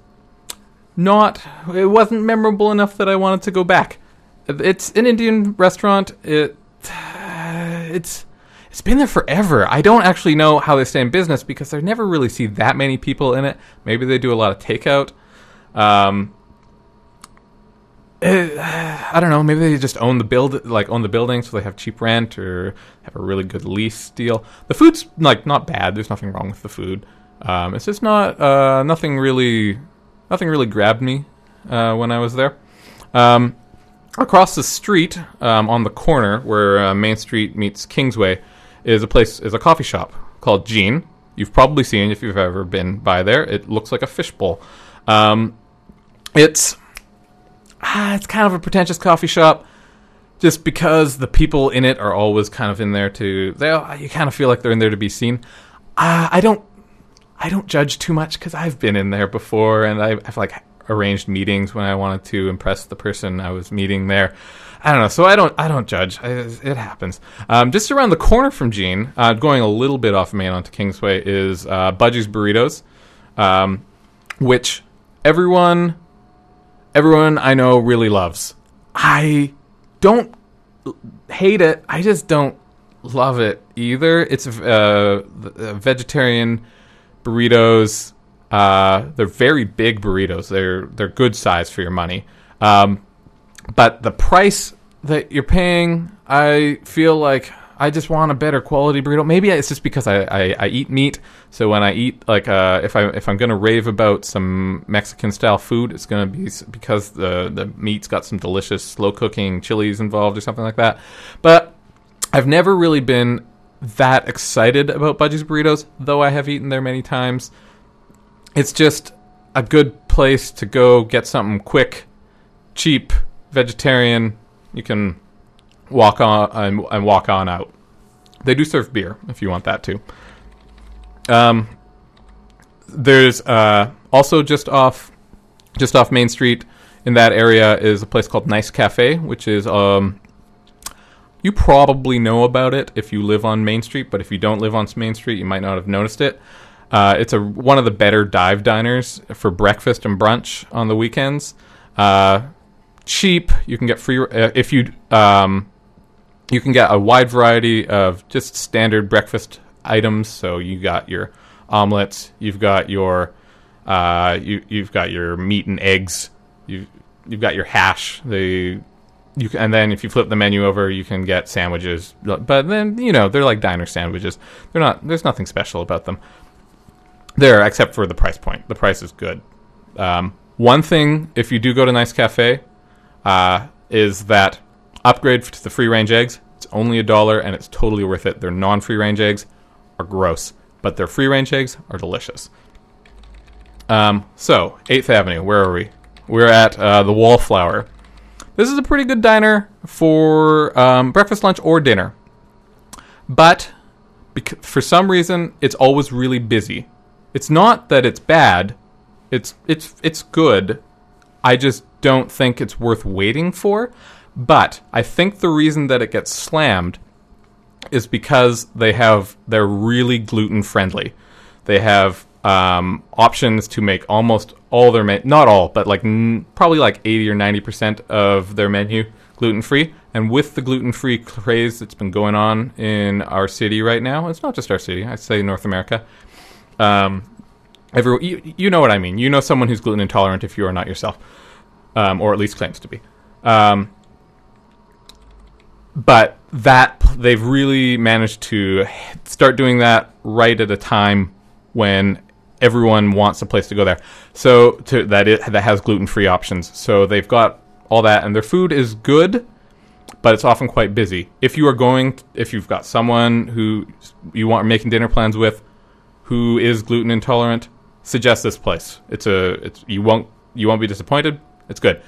not. It wasn't memorable enough that I wanted to go back. It's an Indian restaurant. It it's it's been there forever. I don't actually know how they stay in business because I never really see that many people in it. Maybe they do a lot of takeout. Um, I don't know. Maybe they just own the build, like own the building, so they have cheap rent or have a really good lease deal. The food's like not bad. There's nothing wrong with the food. Um, it's just not uh, nothing really, nothing really grabbed me uh, when I was there. Um, across the street, um, on the corner where uh, Main Street meets Kingsway, is a place is a coffee shop called Gene. You've probably seen if you've ever been by there. It looks like a fishbowl. Um, it's ah, it's kind of a pretentious coffee shop, just because the people in it are always kind of in there to. They you kind of feel like they're in there to be seen. Uh, I don't I don't judge too much because I've been in there before, and I've, I've like arranged meetings when I wanted to impress the person I was meeting there. I don't know, so I don't I don't judge. I, it happens. Um, just around the corner from Gene, uh, going a little bit off Main onto Kingsway, is uh, Budgie's Burritos, um, which everyone everyone I know really loves. I don't hate it. I just don't love it either. It's uh, uh, vegetarian burritos. Uh, they're very big burritos. They're they're good size for your money. Um, but the price that you're paying, I feel like I just want a better quality burrito. Maybe it's just because I, I, I eat meat. So when I eat like uh, if I if I'm gonna rave about some Mexican style food, it's gonna be because the the meat's got some delicious slow cooking chilies involved or something like that. But I've never really been that excited about Budgie's burritos, though I have eaten there many times. It's just a good place to go get something quick, cheap, vegetarian. You can walk on and, and walk on out. They do serve beer if you want that too. Um, there's uh, also just off just off Main Street in that area is a place called Nice Cafe, which is um, you probably know about it if you live on Main Street, but if you don't live on Main Street, you might not have noticed it. Uh, it's a one of the better dive diners for breakfast and brunch on the weekends. Uh, cheap, you can get free uh, if you um, you can get a wide variety of just standard breakfast items. So you got your omelets, you've got your uh, you you've got your meat and eggs, you you've got your hash. The you can, and then if you flip the menu over, you can get sandwiches. But then you know they're like diner sandwiches. They're not. There's nothing special about them. There, except for the price point. The price is good. Um, one thing, if you do go to Nice Cafe, uh, is that upgrade to the free range eggs. It's only a dollar, and it's totally worth it. Their non free range eggs are gross, but their free range eggs are delicious. Um, so, 8th Avenue, where are we? We're at uh, the Wallflower. This is a pretty good diner for um, breakfast, lunch, or dinner. But bec- for some reason, it's always really busy. It's not that it's bad. It's it's it's good. I just don't think it's worth waiting for. But I think the reason that it gets slammed is because they have they're really gluten friendly. They have um, options to make almost all their men- not all, but like n- probably like eighty or ninety percent of their menu gluten free. And with the gluten free craze that's been going on in our city right now, it's not just our city. I say North America. Um, every you, you know what I mean. You know someone who's gluten intolerant if you are not yourself, um, or at least claims to be. Um, but that they've really managed to start doing that right at a time when everyone wants a place to go there. So to, that it that has gluten free options. So they've got all that, and their food is good, but it's often quite busy. If you are going, if you've got someone who you want making dinner plans with, who is gluten intolerant, suggest this place. It's a it's you won't you won't be disappointed. It's good.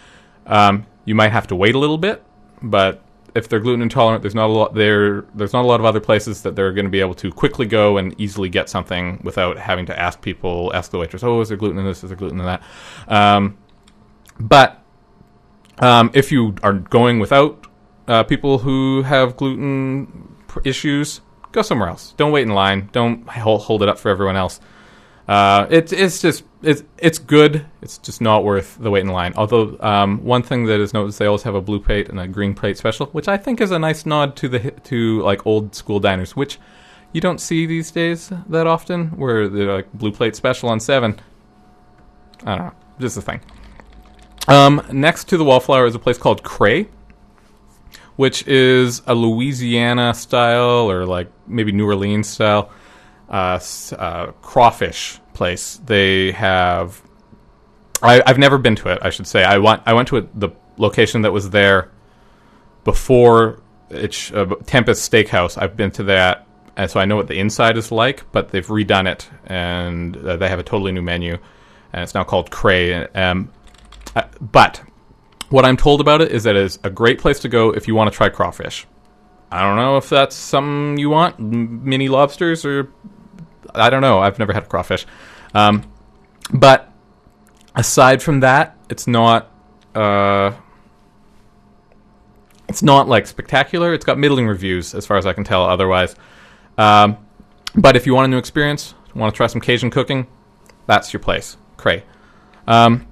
Um, you might have to wait a little bit, but if they're gluten intolerant, there's not a lot there. There's not a lot of other places that they're going to be able to quickly go and easily get something without having to ask people, ask the waitress, "Oh, is there gluten in this? Is there gluten in that?" Um, but um, if you are going without uh, people who have gluten issues, go somewhere else. Don't wait in line. Don't hold it up for everyone else. Uh, it's it's just it's it's good. It's just not worth the wait in line. Although um, one thing that is noticed, they always have a blue plate and a green plate special, which I think is a nice nod to the to like old school diners, which you don't see these days that often, where they're like blue plate special on seven. I don't know, just a thing. Um, next to the Wallflower is a place called Cray, which is a Louisiana style or like maybe New Orleans style uh, uh, crawfish place. They have. I, I've never been to it. I should say I went. I went to it, the location that was there before it's uh, Tempest Steakhouse. I've been to that, and so I know what the inside is like. But they've redone it, and uh, they have a totally new menu, and it's now called Cray. Um, uh, but what I'm told about it is that it is a great place to go if you want to try crawfish. I don't know if that's something you want, mini lobsters, or I don't know. I've never had a crawfish, um, but aside from that, it's not. Uh, it's not like spectacular. It's got middling reviews, as far as I can tell. Otherwise, um, but if you want a new experience, want to try some Cajun cooking, that's your place, Cray. Um,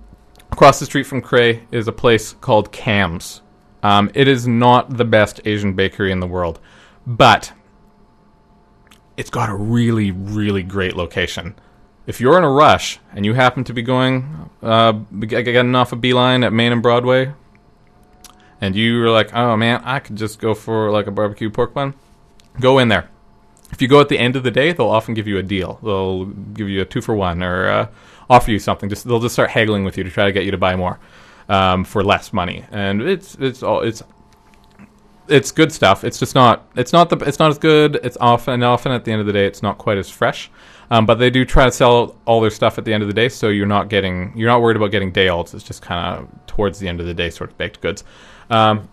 across the street from Cray is a place called Cam's. Um, it is not the best Asian bakery in the world, but it's got a really, really great location. if you're in a rush and you happen to be going, uh, getting off a B-Line at Main and Broadway, and you were like, oh man, I could just go for like a barbecue pork bun, go in there. If you go at the end of the day, they'll often give you a deal. They'll give you a two for one or uh, offer you something. Just they'll just start haggling with you to try to get you to buy more um, for less money, and it's it's all it's it's good stuff. It's just not it's not the it's not as good. It's often and often at the end of the day, it's not quite as fresh. Um, but they do try to sell all their stuff at the end of the day, so you're not getting you're not worried about getting day olds. It's just kind of towards the end of the day, sort of baked goods. Um,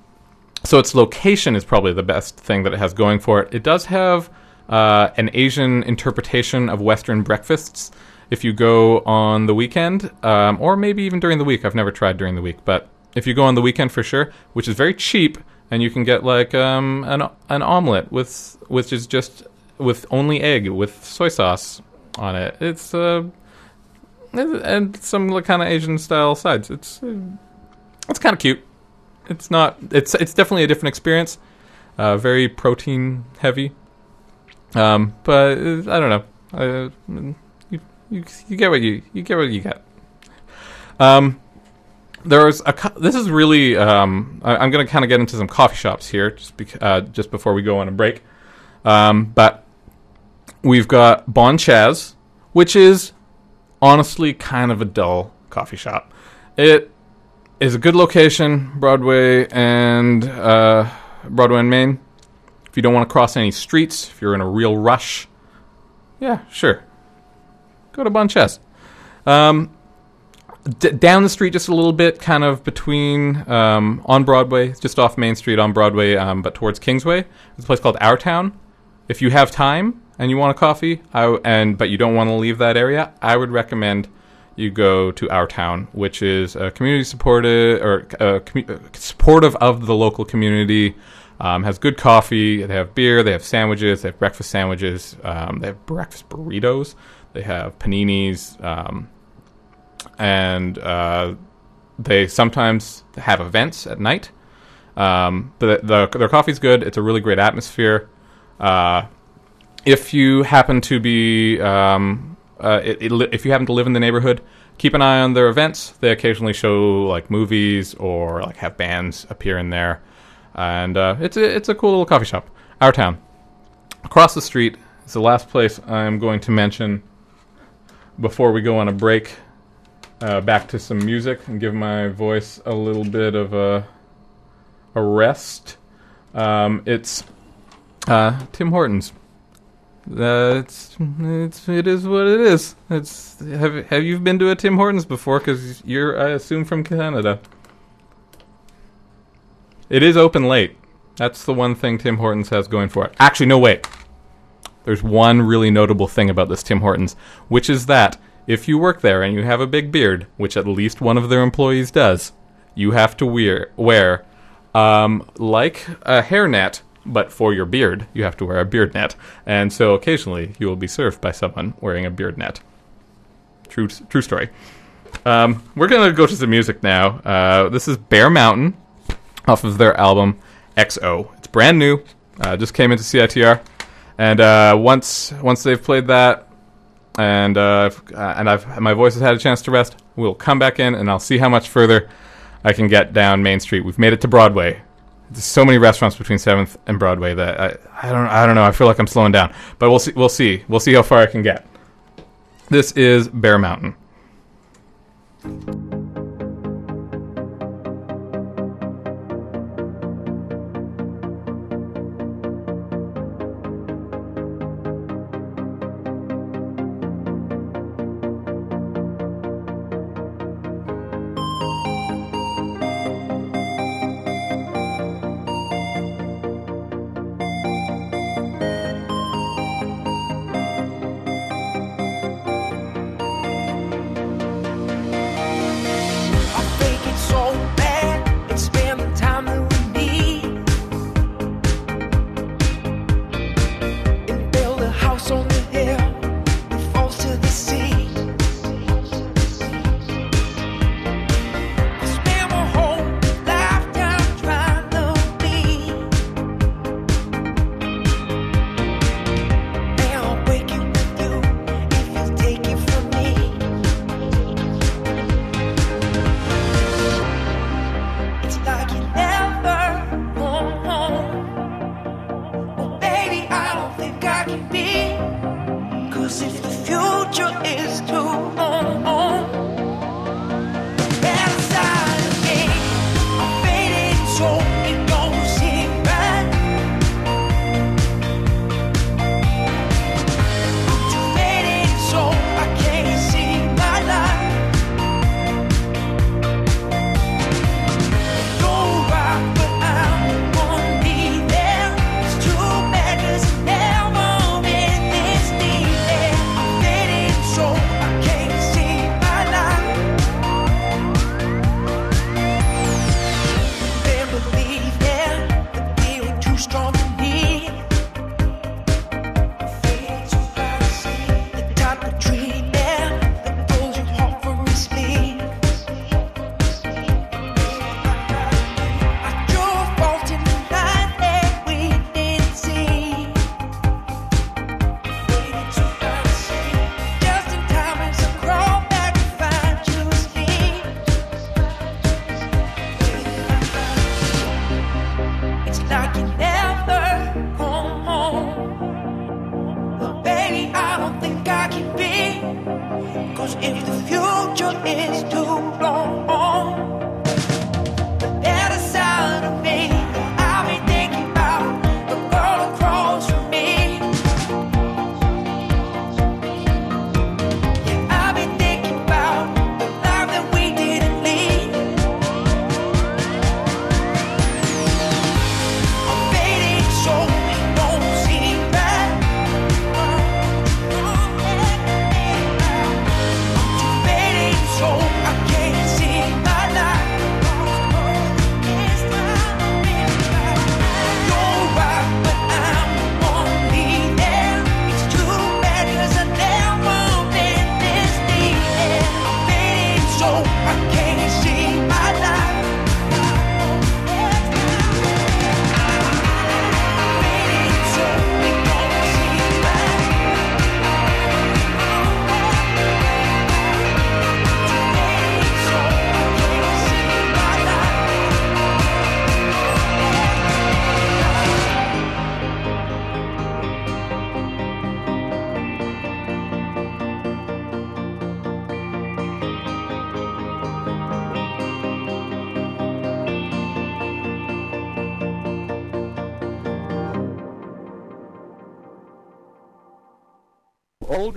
so its location is probably the best thing that it has going for it. It does have uh, an Asian interpretation of Western breakfasts. If you go on the weekend, um, or maybe even during the week, I've never tried during the week, but if you go on the weekend for sure, which is very cheap, and you can get like um, an an omelet with which is just with only egg with soy sauce on it. It's uh, and some kind of Asian style sides. It's uh, it's kind of cute. It's not. It's it's definitely a different experience. Uh, very protein heavy. Um, but uh, I don't know. Uh, you, you you get what you you get what you get. Um, there's a. This is really. Um, I, I'm going to kind of get into some coffee shops here, just uh, just before we go on a break. Um, but we've got Bon Chaz, which is honestly kind of a dull coffee shop. It is a good location, Broadway and uh, Broadway and Main. If you don't want to cross any streets, if you're in a real rush, yeah, sure, go to Bon Chaz. Um, d- down the street just a little bit, kind of between um, on Broadway, just off Main Street on Broadway, um, but towards Kingsway. There's a place called Our Town. If you have time and you want a coffee, and but you don't want to leave that area, I would recommend you go to Our Town, which is a community supported or uh, uh, supportive of the local community. Um, has good coffee. They have beer. They have sandwiches. They have breakfast sandwiches. Um, they have breakfast burritos. They have paninis. Um, and uh, they sometimes have events at night. Um, but the, their coffee's good. It's a really great atmosphere. Uh, if you happen to be, um, uh, it, it, if you happen to live in the neighborhood, keep an eye on their events. They occasionally show like movies or like have bands appear in there, and uh, it's a, it's a cool little coffee shop. Our town, across the street, is the last place I'm going to mention before we go on a break uh, back to some music and give my voice a little bit of a, a rest. Um, it's uh, Tim Hortons. Uh, it's it's it is what it is. It's have have you been to a Tim Hortons before? Because you're I assume from Canada. It is open late. That's the one thing Tim Hortons has going for it. Actually, no wait. There's one really notable thing about this Tim Hortons, which is that if you work there and you have a big beard, which at least one of their employees does, you have to wear wear um, like a hairnet, but for your beard, you have to wear a beard net. And so occasionally you will be served by someone wearing a beard net. True, true story. Um, we're gonna go to some music now. Uh, this is Bear Mountain off of their album XO. It's brand new. Uh, just came into CITR, and uh, once once they've played that, and uh, uh, and I've my voice has had a chance to rest, we'll come back in and I'll see how much further I can get down Main Street. We've made it to Broadway. There's so many restaurants between Seventh and Broadway that I, I don't I don't know. I feel like I'm slowing down, but we'll see. We'll see. We'll see how far I can get. This is Bear Mountain.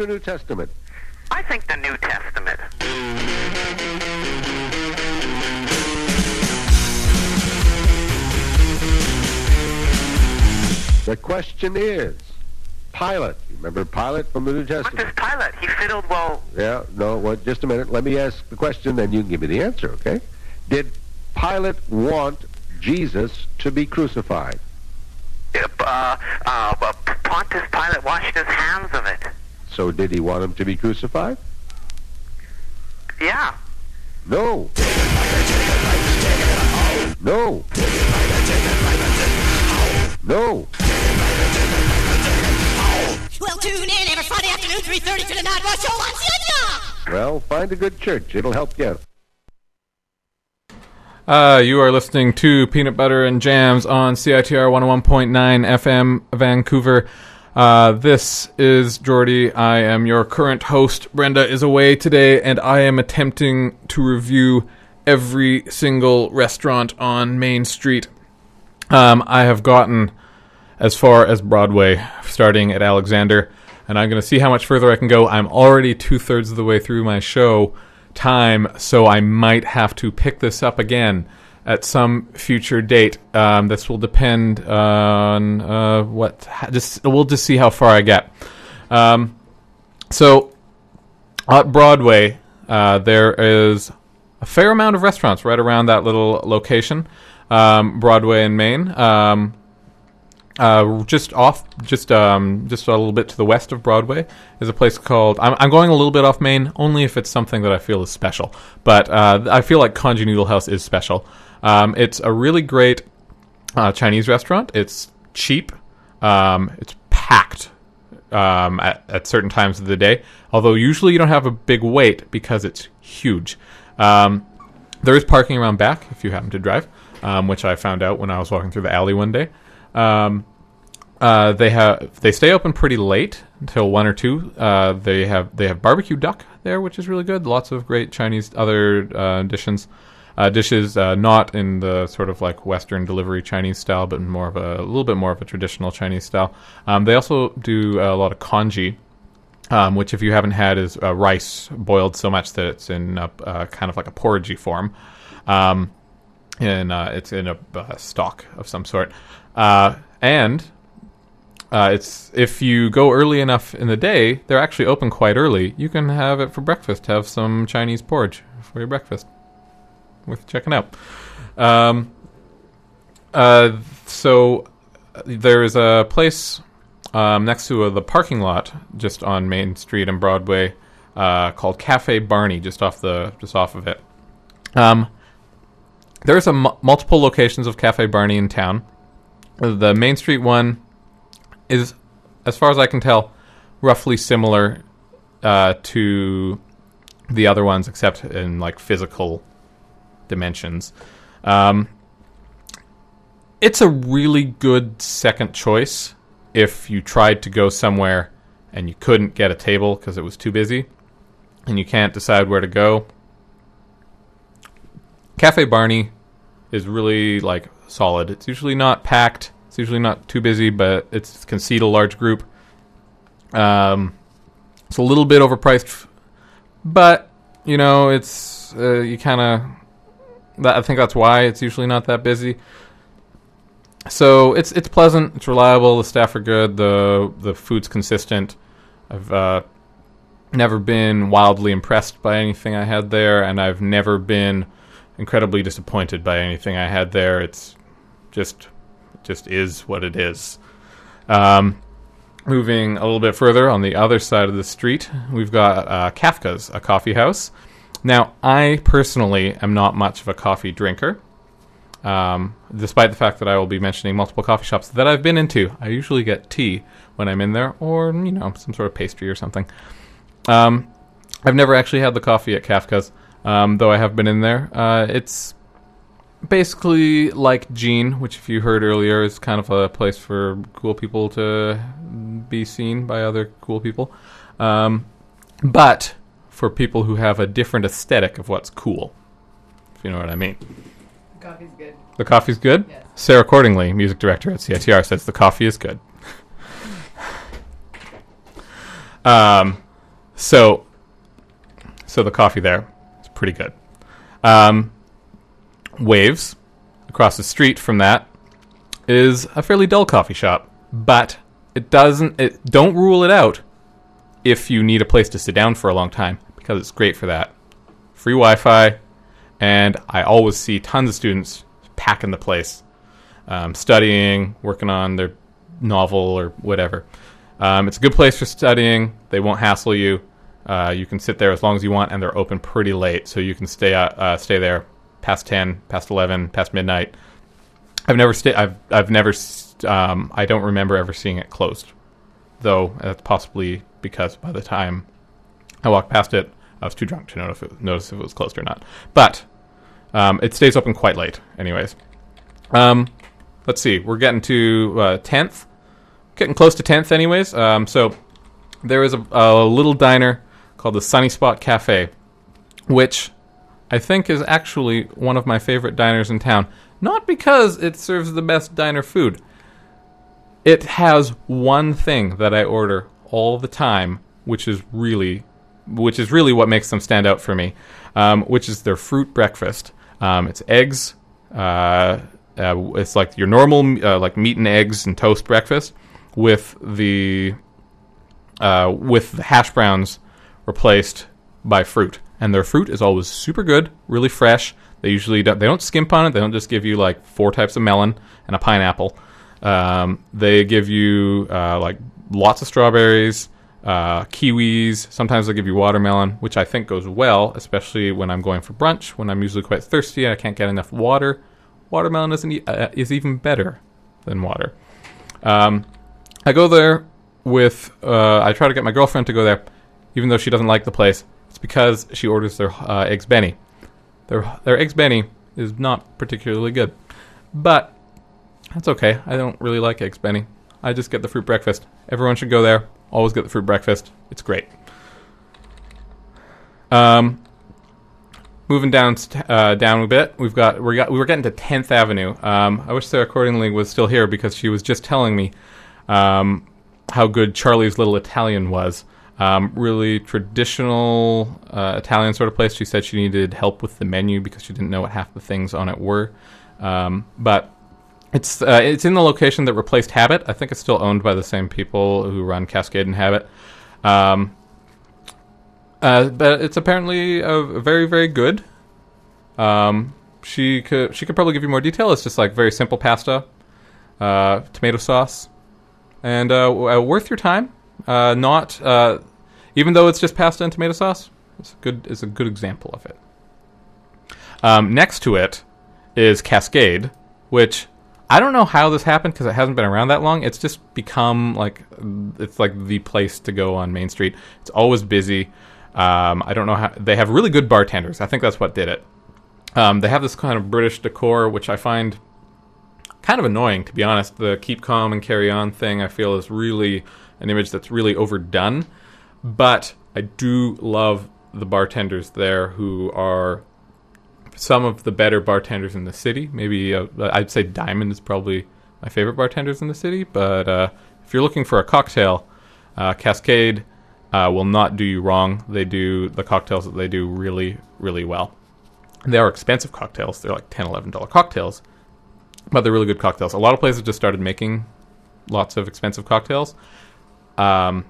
Or New Testament? I think the New Testament. The question is, Pilate. You remember Pilate from the New What Testament? does Pilate? He fiddled well. Yeah, no, well, just a minute. Let me ask the question, then you can give me the answer, okay? Did Pilate want Jesus to be crucified? Uh, uh, Pontius Pilate washed his hands of it. So did he want him to be crucified? Yeah. No. No. No. Well, tune in every Friday afternoon, 3.30 to the Night Rush Show on CITR. Well, find a good church. It'll help you out. Uh, you are listening to Peanut Butter and Jams on CITR 101.9 FM Vancouver. Uh, this is Jordy. I am your current host. Brenda is away today, and I am attempting to review every single restaurant on Main Street. Um, I have gotten as far as Broadway, starting at Alexander, and I'm going to see how much further I can go. I'm already two thirds of the way through my show time, so I might have to pick this up again at some future date. Um, this will depend on uh, what. Just we'll just see how far I get. Um, so at Broadway, uh, there is a fair amount of restaurants right around that little location, um, Broadway and Main. Um, uh, just off, just um, just a little bit to the west of Broadway, is a place called. I'm, I'm going a little bit off Main, only if it's something that I feel is special. But uh, I feel like Congee Noodle House is special. Um, it's a really great uh, Chinese restaurant. It's cheap. Um, it's packed um, at, at certain times of the day. Although usually you don't have a big wait because it's huge. Um, there is parking around back if you happen to drive, um, which I found out when I was walking through the alley one day. Um, uh, they have they stay open pretty late until one or two. Uh, they have they have barbecue duck there, which is really good. Lots of great Chinese other uh, dishes. Uh, dishes uh, not in the sort of like Western delivery Chinese style, but more of a, a little bit more of a traditional Chinese style. Um, they also do a lot of congee, um, which if you haven't had is uh, rice boiled so much that it's in a, uh, kind of like a porridgey form. Um, and uh, it's in a uh, stock of some sort. Uh, and uh, it's if you go early enough in the day, they're actually open quite early. You can have it for breakfast. Have some Chinese porridge for your breakfast. Worth checking out. Um, uh, so there's a place um, next to uh, the parking lot, just on Main Street and Broadway, uh, called Cafe Barney, just off the just off of it. Um, there's a multiple locations of Cafe Barney in town. The Main Street one is, as far as I can tell, roughly similar uh, to the other ones, except in like physical dimensions. Um, it's a really good second choice if you tried to go somewhere and you couldn't get a table because it was too busy and you can't decide where to go. Cafe Barney is really like solid. It's usually not packed. It's usually not too busy, but it can seat a large group. Um, it's a little bit overpriced, but you know, it's uh, you kind of. I think that's why it's usually not that busy. So it's it's pleasant. It's reliable. The staff are good. the The food's consistent. I've uh, never been wildly impressed by anything I had there, and I've never been incredibly disappointed by anything I had there. It's just just is what it is. Um, moving a little bit further on the other side of the street, we've got uh, Kafka's, a coffee house. Now, I personally am not much of a coffee drinker. Um, despite the fact that I will be mentioning multiple coffee shops that I've been into, I usually get tea when I'm in there, or you know, some sort of pastry or something. Um, I've never actually had the coffee at Kafka's, um, though I have been in there. Uh, it's basically like Gene, which, if you heard earlier, is kind of a place for cool people to be seen by other cool people. Um, but for people who have a different aesthetic of what's cool, if you know what I mean. The Coffee's good. The coffee's good? Yes. Sarah Cordingly, music director at CITR, says the coffee is good. Um, so, so the coffee there is pretty good. Um, Waves, across the street from that, is a fairly dull coffee shop, but it doesn't. It don't rule it out if you need a place to sit down for a long time because it's great for that. Free Wi-Fi, and I always see tons of students packing the place, um, studying, working on their novel or whatever. Um, it's a good place for studying. They won't hassle you. Uh, you can sit there as long as you want, and they're open pretty late, so you can stay uh, uh, stay there past ten, past eleven, past midnight. I've never stayed. I've I've never. s- Um, I don't remember ever seeing it closed, though. That's possibly because by the time I walked past it, I was too drunk to notice if it, notice if it was closed or not. But um, it stays open quite late, anyways. Um, let's see. We're getting to tenth, getting close to tenth, anyways. Um, so there is a, a little diner called the Sunny Spot Cafe, which I think is actually one of my favorite diners in town. Not because it serves the best diner food. It has one thing that I order all the time, which is really, which is really what makes them stand out for me, um, which is their fruit breakfast. Um, it's eggs. Uh, uh, it's like your normal, uh, like meat and eggs and toast breakfast, with the uh, with the hash browns replaced by fruit. And their fruit is always super good, really fresh. They usually don't, they don't skimp on it. They don't just give you like four types of melon and a pineapple. Um, they give you uh, like lots of strawberries, uh, kiwis. Sometimes they'll give you watermelon, which I think goes well, especially when I'm going for brunch. When I'm usually quite thirsty, and I can't get enough water. Watermelon e- uh, is even better than water. Um, I go there with. Uh, I try to get my girlfriend to go there, even though she doesn't like the place. It's because she orders their uh, eggs Benny. Their their eggs Benny is not particularly good, but that's okay. I don't really like eggs Benny. I just get the fruit breakfast. Everyone should go there. Always get the fruit breakfast. It's great. Um, moving down uh, down a bit, we've got we got we were getting to Tenth Avenue. Um, I wish Sarah Cordingly was still here because she was just telling me um, how good Charlie's Little Italian was. Um, really traditional uh, Italian sort of place. She said she needed help with the menu because she didn't know what half the things on it were. Um, but it's uh, it's in the location that replaced Habit. I think it's still owned by the same people who run Cascade and Habit. Um, uh, but it's apparently very very good. Um, she could she could probably give you more detail. It's just like very simple pasta, uh, tomato sauce, and uh, uh, worth your time. Uh, not even though it's just pasta and tomato sauce. It's a good it's a good example of it. Um, next to it is Cascade, which I don't know how this happened because it hasn't been around that long. It's just become like it's like the place to go on Main Street. It's always busy. Um, I don't know how they have really good bartenders. I think that's what did it. Um, they have this kind of British decor, which I find kind of annoying, to be honest. The keep calm and carry on thing, I feel, is really an image that's really overdone. But I do love the bartenders there who are some of the better bartenders in the city. Maybe uh, I'd say Diamond is probably my favorite bartenders in the city. But uh, if you're looking for a cocktail, uh, Cascade uh, will not do you wrong. They do the cocktails that they do really, really well. They are expensive cocktails. They're like $10, $11 cocktails, but they're really good cocktails. A lot of places just started making lots of expensive cocktails um,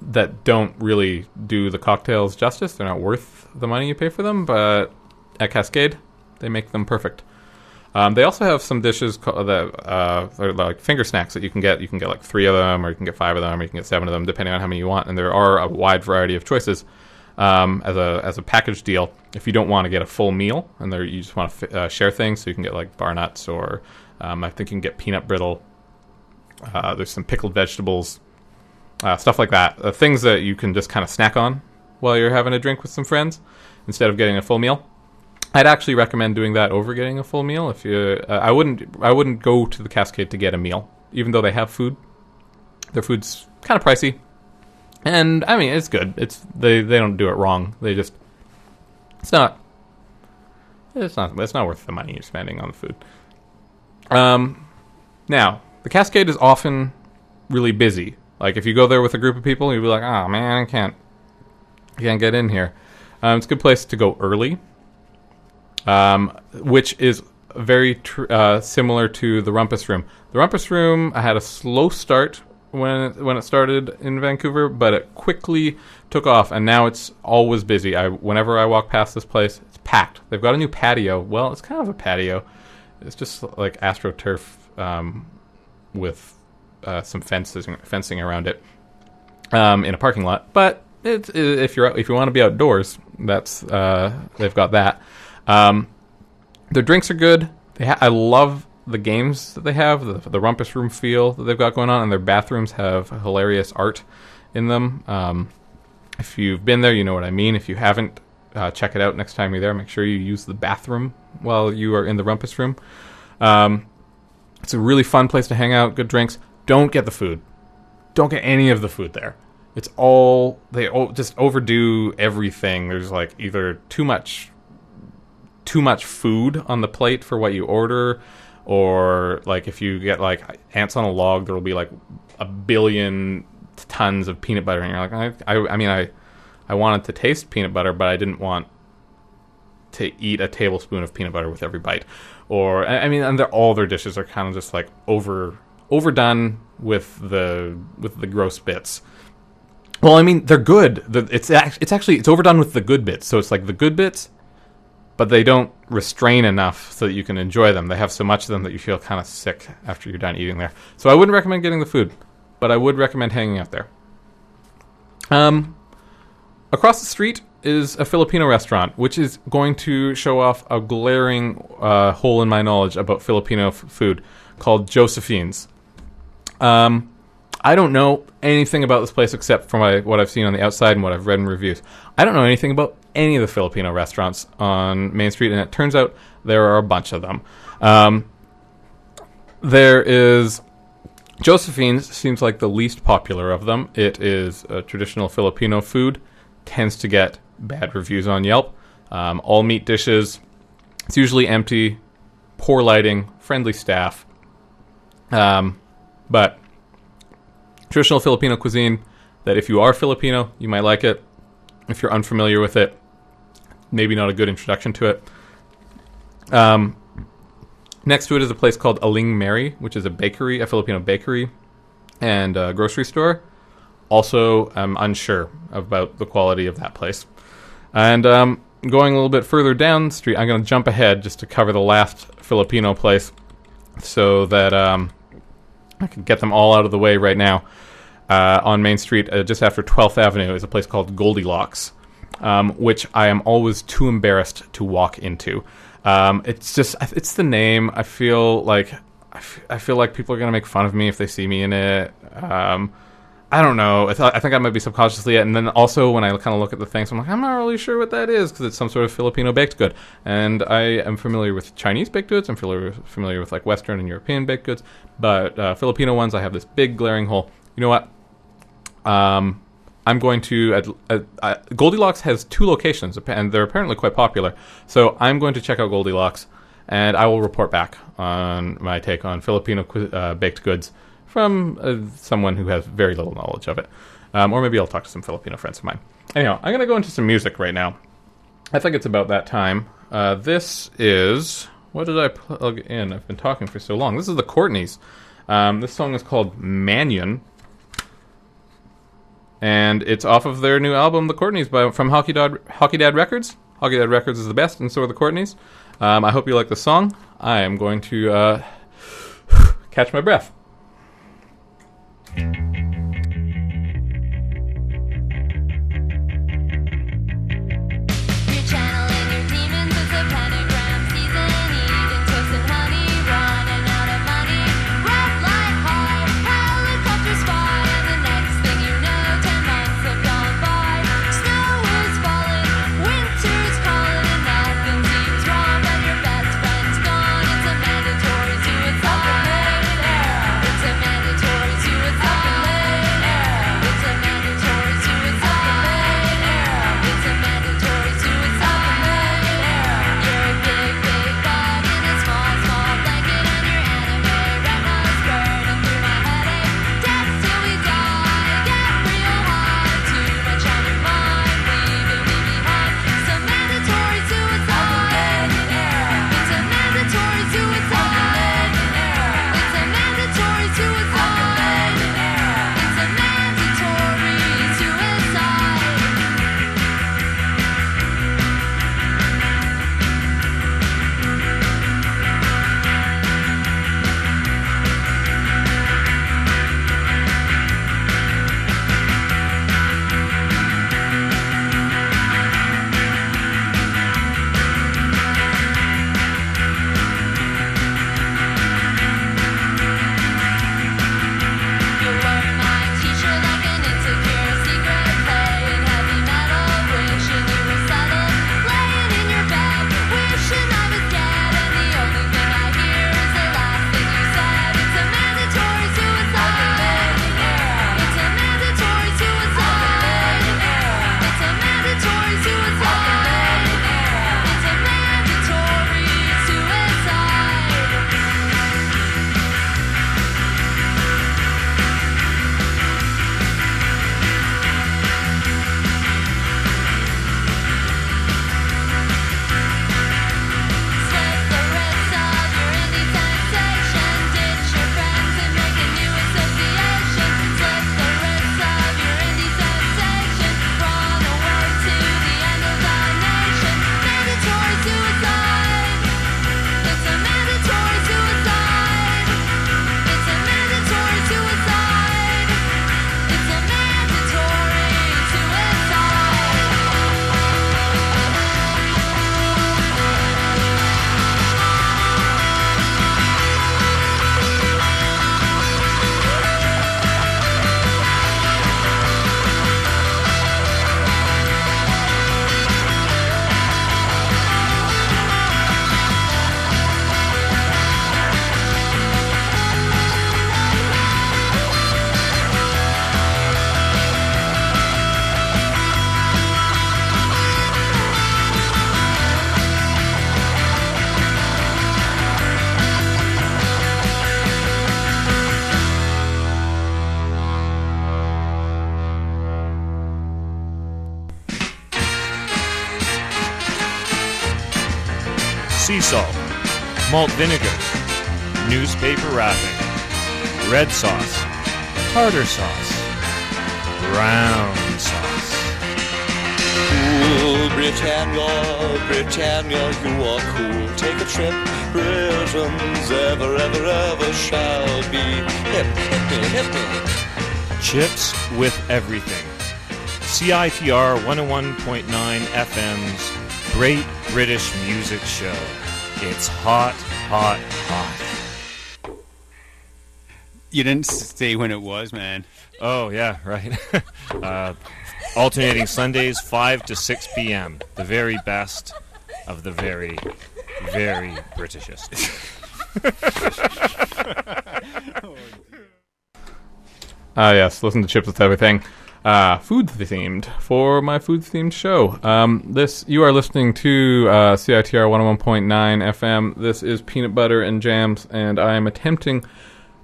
that don't really do the cocktails justice. They're not worth the money you pay for them, but at Cascade, they make them perfect. Um, they also have some dishes co- that uh, are like finger snacks that you can get. You can get like three of them, or you can get five of them, or you can get seven of them, depending on how many you want. And there are a wide variety of choices um, as a as a package deal. If you don't want to get a full meal, and there you just want to fi- uh, share things, so you can get like bar nuts, or um, I think you can get peanut brittle. Uh, there's some pickled vegetables, uh, stuff like that. Uh, things that you can just kind of snack on while you're having a drink with some friends instead of getting a full meal. I'd actually recommend doing that over getting a full meal. If you, uh, I wouldn't, I wouldn't go to the Cascade to get a meal, even though they have food. Their food's kind of pricey, and I mean it's good. It's they they don't do it wrong. They just it's not it's not it's not worth the money you're spending on the food. Um, now the Cascade is often really busy. Like if you go there with a group of people, you'll be like, oh man, I can't, I can't get in here. Um, it's a good place to go early, um, which is very tr- uh, similar to the Rumpus Room. The Rumpus Room, I had a slow start when it, when it started in Vancouver, but it quickly took off, and now it's always busy. I whenever I walk past this place, it's packed. They've got a new patio. Well, it's kind of a patio. It's just like astroturf um, with uh, some fences fencing around it um, in a parking lot. But it's, if you're if you want to be outdoors, that's uh, they've got that. Um, their drinks are good. Ha- I love the games that they have, the, the rumpus room feel that they've got going on, and their bathrooms have hilarious art in them. Um, if you've been there, you know what I mean. If you haven't, uh, check it out next time you're there. Make sure you use the bathroom while you are in the rumpus room. Um, it's a really fun place to hang out. Good drinks. Don't get the food. Don't get any of the food there. It's all they o- just overdo everything. There's like either too much too much food on the plate for what you order or like if you get like ants on a log there will be like a billion tons of peanut butter and you're like I, I, I mean I I wanted to taste peanut butter but I didn't want to eat a tablespoon of peanut butter with every bite. Or I mean and all their dishes are kind of just like over overdone with the with the gross bits. Well I mean they're good. It's it's actually it's overdone with the good bits. So it's like the good bits but they don't restrain enough so that you can enjoy them. They have so much of them that you feel kind of sick after you're done eating there. So I wouldn't recommend getting the food, but I would recommend hanging out there. Um, across the street is a Filipino restaurant, which is going to show off a glaring uh, hole in my knowledge about Filipino f- food called Josephine's. Um, I don't know anything about this place except from what, I've seen on the outside and what I've read in reviews. I don't know anything about any of the Filipino restaurants on Main Street, and it turns out there are a bunch of them. Um, there is Josephine's seems like the least popular of them. It is traditional Filipino food, tends to get bad reviews on Yelp. Um, all meat dishes. It's usually empty, poor lighting, friendly staff. Um, but traditional Filipino cuisine that if you are Filipino, you might like it. If you're unfamiliar with it, maybe not a good introduction to it. Um, next to it is a place called Aling Mary, which is a bakery, a Filipino bakery and a grocery store. Also, I'm unsure about the quality of that place. And um, going a little bit further down the street, I'm going to jump ahead just to cover the last Filipino place so that um, I can get them all out of the way right now. Uh, on Main Street, uh, just after 12th Avenue, is a place called Goldilocks, um, which I am always too embarrassed to walk into. Um, it's just, it's the name. I feel like, I, f- I feel like people are gonna make fun of me if they see me in it. Um, I don't know. I, th- I think I might be subconsciously. And then also when I kind of look at the things, I'm like, I'm not really sure what that is because it's some sort of Filipino baked good. And I am familiar with Chinese baked goods. I'm familiar familiar with like Western and European baked goods, but uh, Filipino ones, I have this big glaring hole. You know what? Um, I'm going to. Uh, Goldilocks has two locations, and they're apparently quite popular. So I'm going to check out Goldilocks, and I will report back on my take on Filipino uh, baked goods from uh, someone who has very little knowledge of it. Um, or maybe I'll talk to some Filipino friends of mine. Anyhow, I'm going to go into some music right now. I think it's about that time. Uh, this is. What did I plug in? I've been talking for so long. This is the Courtneys. Um, this song is called Mannion and it's off of their new album, The Courtneys, by, from Hockey Dad, Hockey Dad Records. Hockey Dad Records is the best, and so are the Courtneys. Um, I hope you like the song. I am going to uh, catch my breath. Malt vinegar, newspaper wrapping, red sauce, tartar sauce, brown sauce. Cool Britannia, Britannia, you are cool. Take a trip, Britain's ever, ever, ever shall be hip, hip, hip, Chips with everything. CITR 101.9 FM's Great British Music Show. It's hot, hot, hot. You didn't say when it was, man. Oh, yeah, right. uh, alternating Sundays, 5 to 6 p.m. The very best of the very, very Britishest. Ah, yes. Listen to Chips with Everything. Uh, food themed for my food themed show. Um, this you are listening to uh, CITR 101.9 FM. This is Peanut Butter and Jams, and I am attempting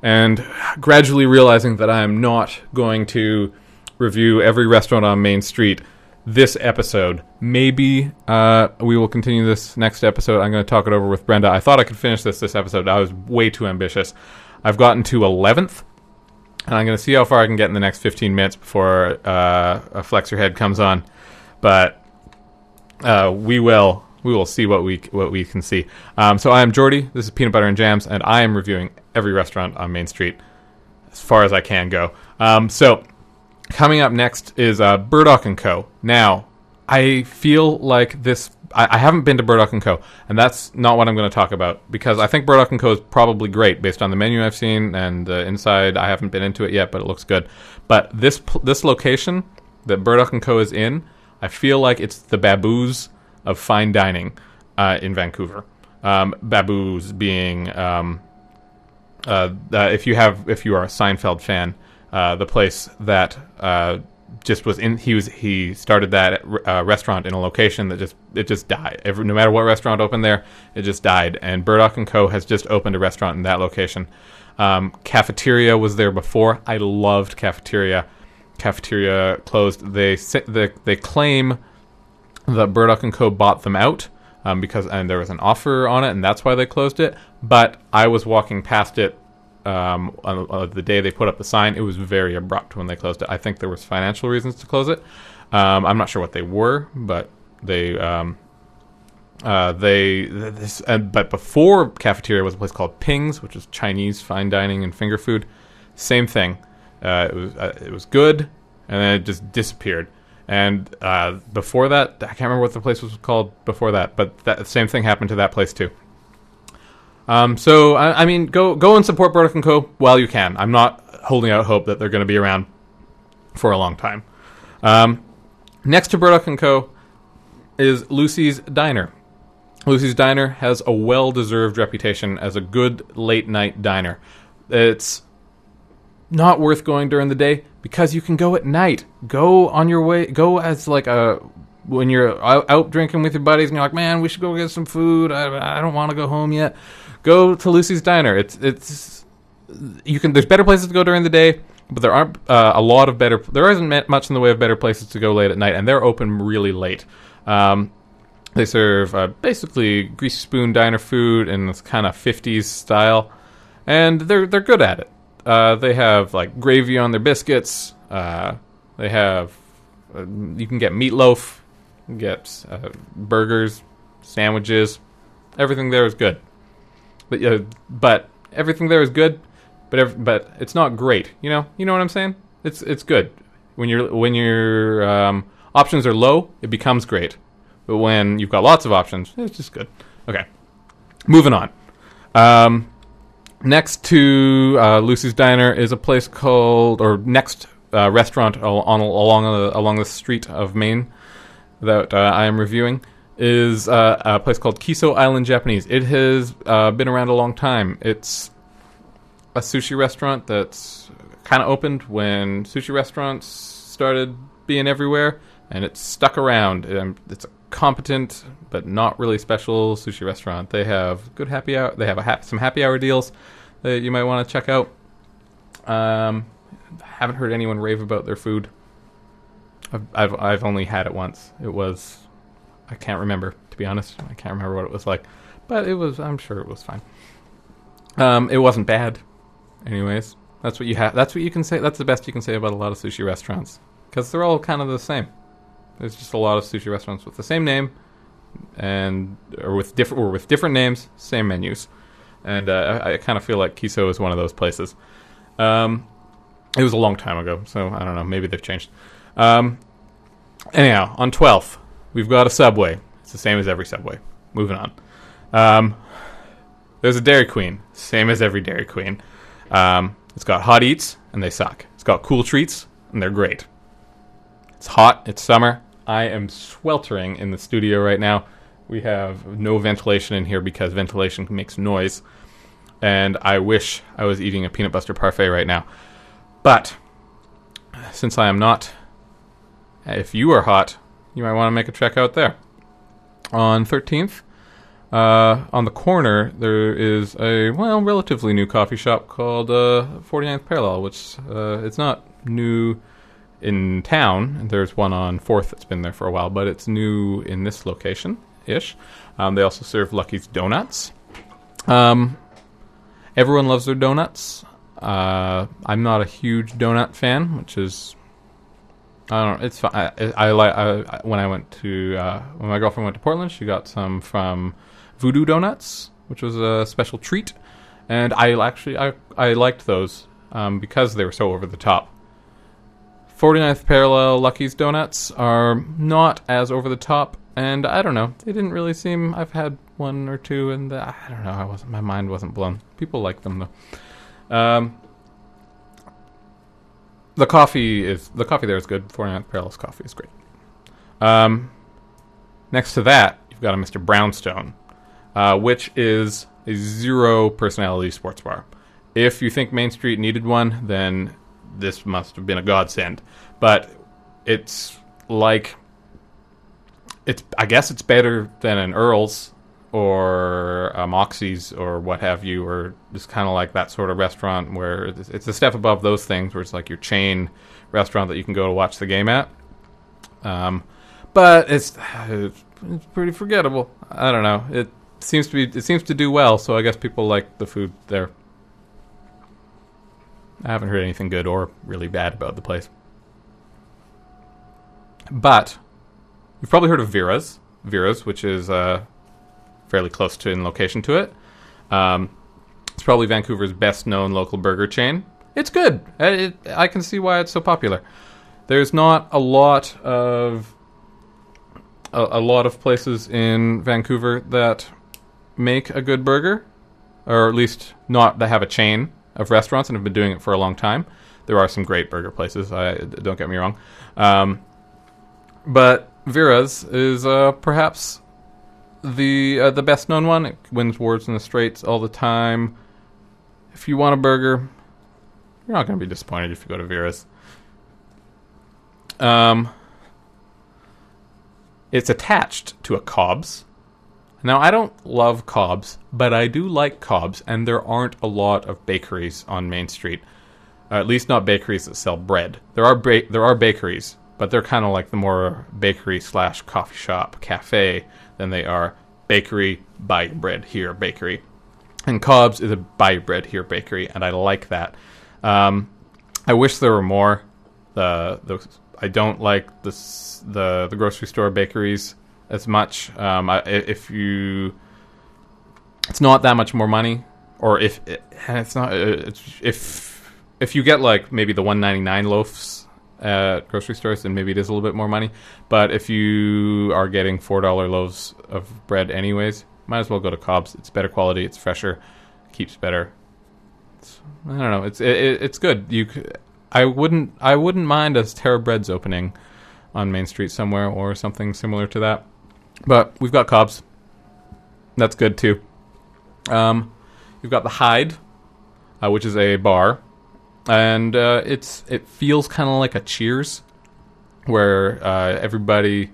and gradually realizing that I am not going to review every restaurant on Main Street this episode. Maybe uh, we will continue this next episode. I'm going to talk it over with Brenda. I thought I could finish this this episode. I was way too ambitious. I've gotten to 11th, and I'm going to see how far I can get in the next 15 minutes before uh, a Flex Your Head comes on. But uh, we will we will see what we what we can see. Um, so I am Jordy. This is Peanut Butter and Jams, and I am reviewing every restaurant on Main Street as far as I can go. Um, so coming up next is uh, Burdock and Co. Now I feel like this. I, I haven't been to Burdock and Co. and that's not what I'm going to talk about because I think Burdock and Co. is probably great based on the menu I've seen and the inside. I haven't been into it yet, but it looks good. But this this location that Burdock and Co. is in, I feel like it's the Babu's of fine dining uh, in Vancouver. Um, Babu's being um, uh, uh, if you have if you are a Seinfeld fan, uh, the place that uh, just was in he was he started that uh, restaurant in a location that just it just died. Every, no matter what restaurant opened there, it just died. And Burdock and Co has just opened a restaurant in that location. Um, cafeteria was there before. I loved cafeteria. Cafeteria closed. They they, they claim that Burdock and Co bought them out um, because and there was an offer on it, and that's why they closed it. But I was walking past it um, on, on the day they put up the sign. It was very abrupt when they closed it. I think there was financial reasons to close it. Um, I'm not sure what they were, but they um, uh, they this. Uh, but before cafeteria was a place called Ping's, which was Chinese fine dining and finger food. Same thing. Uh, it was uh, it was good, and then it just disappeared. And uh, before that, I can't remember what the place was called before that, but that same thing happened to that place too. Um, so I, I mean, go go and support Burdock and Co. while you can. I'm not holding out hope that they're going to be around for a long time. Um, next to Burdock and Co. is Lucy's Diner. Lucy's Diner has a well-deserved reputation as a good late-night diner. It's not worth going during the day because you can go at night. Go on your way. Go as like a when you're out, drinking with your buddies and you're like, man, we should go get some food. I, I don't want to go home yet. Go to Lucy's Diner. It's it's you can. There's better places to go during the day, but there aren't uh, a lot of better. There isn't much in the way of better places to go late at night, and they're open really late. Um, they serve uh, basically greasy spoon diner food in this kind of 50s style, and they're they're good at it. Uh, they have like gravy on their biscuits. Uh, they have uh, you can get meatloaf, you can get uh, burgers, sandwiches. Everything there is good, but uh, but everything there is good, but ev- but it's not great. You know you know what I'm saying? It's it's good when you're when your um, options are low, it becomes great. But when you've got lots of options, it's just good. Okay, moving on. Um, next to uh, Lucy's Diner is a place called, or next uh, restaurant on along the, along the street of Main that uh, I am reviewing is uh, a place called Kiso Island Japanese. It has uh, been around a long time. It's a sushi restaurant that's kind of opened when sushi restaurants started being everywhere, and it's stuck around. Um, it's a competent but not really special sushi restaurant. They have good happy hour. They have ha- some happy hour deals that you might want to check out. Um, haven't heard anyone rave about their food. I've, I've I've only had it once. It was I can't remember to be honest. I can't remember what it was like, but it was. I'm sure it was fine. Um, it wasn't bad. Anyways, that's what you have. That's what you can say. That's the best you can say about a lot of sushi restaurants because they're all kind of the same. There's just a lot of sushi restaurants with the same name, and or with different or with different names, same menus. And uh, I, I kind of feel like Kiso is one of those places. Um, it was a long time ago, so I don't know. Maybe they've changed. Um, anyhow, on 12th, we've got a Subway. It's the same as every Subway. Moving on. Um, there's a Dairy Queen, same as every Dairy Queen. Um, it's got hot eats, and they suck. It's got cool treats, and they're great. It's hot. It's summer. I am sweltering in the studio right now. We have no ventilation in here because ventilation makes noise. And I wish I was eating a peanut butter parfait right now. But since I am not, if you are hot, you might want to make a trek out there. On 13th, uh, on the corner, there is a, well, relatively new coffee shop called uh, 49th Parallel, which uh, it's not new in town. There's one on 4th that's been there for a while, but it's new in this location ish. Um, they also serve Lucky's Donuts. Um, everyone loves their donuts. Uh, I'm not a huge donut fan, which is I don't. It's fine. I, I like I, when I went to uh, when my girlfriend went to Portland. She got some from Voodoo Donuts, which was a special treat, and I actually I I liked those um, because they were so over the top. 49th Parallel Lucky's Donuts are not as over the top, and I don't know. They didn't really seem. I've had one or two, and I don't know. I wasn't. My mind wasn't blown. People like them though. Um, the coffee is the coffee there is good. 49th Parallel's coffee is great. Um, next to that, you've got a Mr. Brownstone, uh, which is a zero personality sports bar. If you think Main Street needed one, then this must have been a godsend. But it's like it's. I guess it's better than an Earl's or a Moxie's or what have you, or just kind of like that sort of restaurant where it's, it's a step above those things, where it's like your chain restaurant that you can go to watch the game at. Um, but it's it's pretty forgettable. I don't know. It seems to be it seems to do well, so I guess people like the food there. I haven't heard anything good or really bad about the place. But you've probably heard of Vera's, Vera's, which is uh, fairly close to in location to it. Um, it's probably Vancouver's best known local burger chain. It's good. Uh, It, I can see why it's so popular. There's not a lot of a, a lot of places in Vancouver that make a good burger, or at least not that have a chain of restaurants and have been doing it for a long time. There are some great burger places. I don't get me wrong, um, but Vera's is uh, perhaps the uh, the best known one. It wins awards in the Straight's all the time. If you want a burger, you're not going to be disappointed if you go to Vera's. Um, it's attached to a Cobb's. Now, I don't love Cobb's, but I do like Cobb's, and there aren't a lot of bakeries on Main Street. Uh, at least not bakeries that sell bread. There are ba- there are bakeries, but they're kind of like the more bakery slash coffee shop cafe than they are bakery buy your bread here bakery. And Cobb's is a buy your bread here bakery, and I like that. Um, I wish there were more. The the I don't like the the the grocery store bakeries as much. Um, I, if you, it's not that much more money, or if it, it's not, uh, it's, if if you get like maybe the one ninety nine loaves at grocery stores, then maybe it is a little bit more money. But if you are getting four dollar loaves of bread anyways, might as well go to Cobb's. It's better quality. It's fresher. Keeps better. It's, I don't know. It's it, it- it's good. You, I wouldn't I wouldn't mind a Terra Breads opening on Main Street somewhere or something similar to that. But we've got Cobb's. That's good too. Um, you've got the Hyde, uh, which is a bar, and uh, it's it feels kind of like a Cheers, where uh, everybody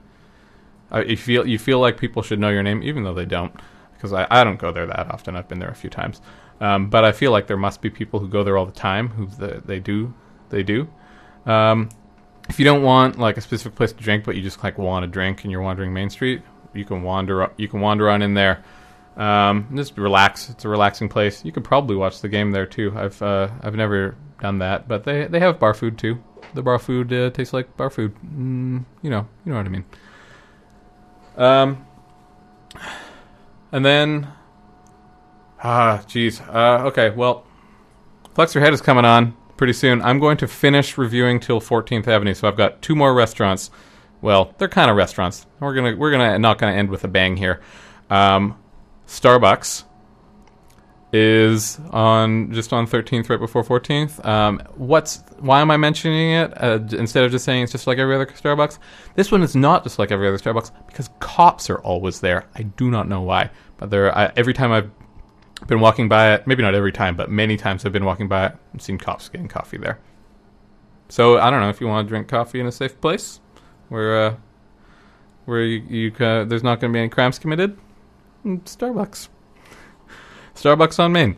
uh, you feel you feel like people should know your name, even though they don't, because I, I don't go there that often. I've been there a few times, um, but I feel like there must be people who go there all the time who the, they do they do. Um, if you don't want like a specific place to drink, but you just like want a drink and you're wandering Main Street, you can wander you can wander on in there. Um, just relax. It's a relaxing place. You could probably watch the game there too. I've uh, I've never done that, but they they have bar food too. The bar food uh, tastes like bar food. Mm, you know, you know what I mean. Um, and then, ah, jeez. Uh, okay, well, Flex Your Head is coming on pretty soon. I'm going to finish reviewing till 14th Avenue, so I've got two more restaurants. Well, they're kind of restaurants. We're gonna we're gonna not gonna end with a bang here. Um, Starbucks is on just on 13th right before 14th. Um, what's why am I mentioning it uh, instead of just saying it's just like every other Starbucks? This one is not just like every other Starbucks because cops are always there. I do not know why, but there I, every time I've been walking by it, maybe not every time, but many times I've been walking by it, seen cops getting coffee there. So I don't know if you want to drink coffee in a safe place where uh, where you, you uh, there's not going to be any crimes committed. Mm, Starbucks. Starbucks on Main.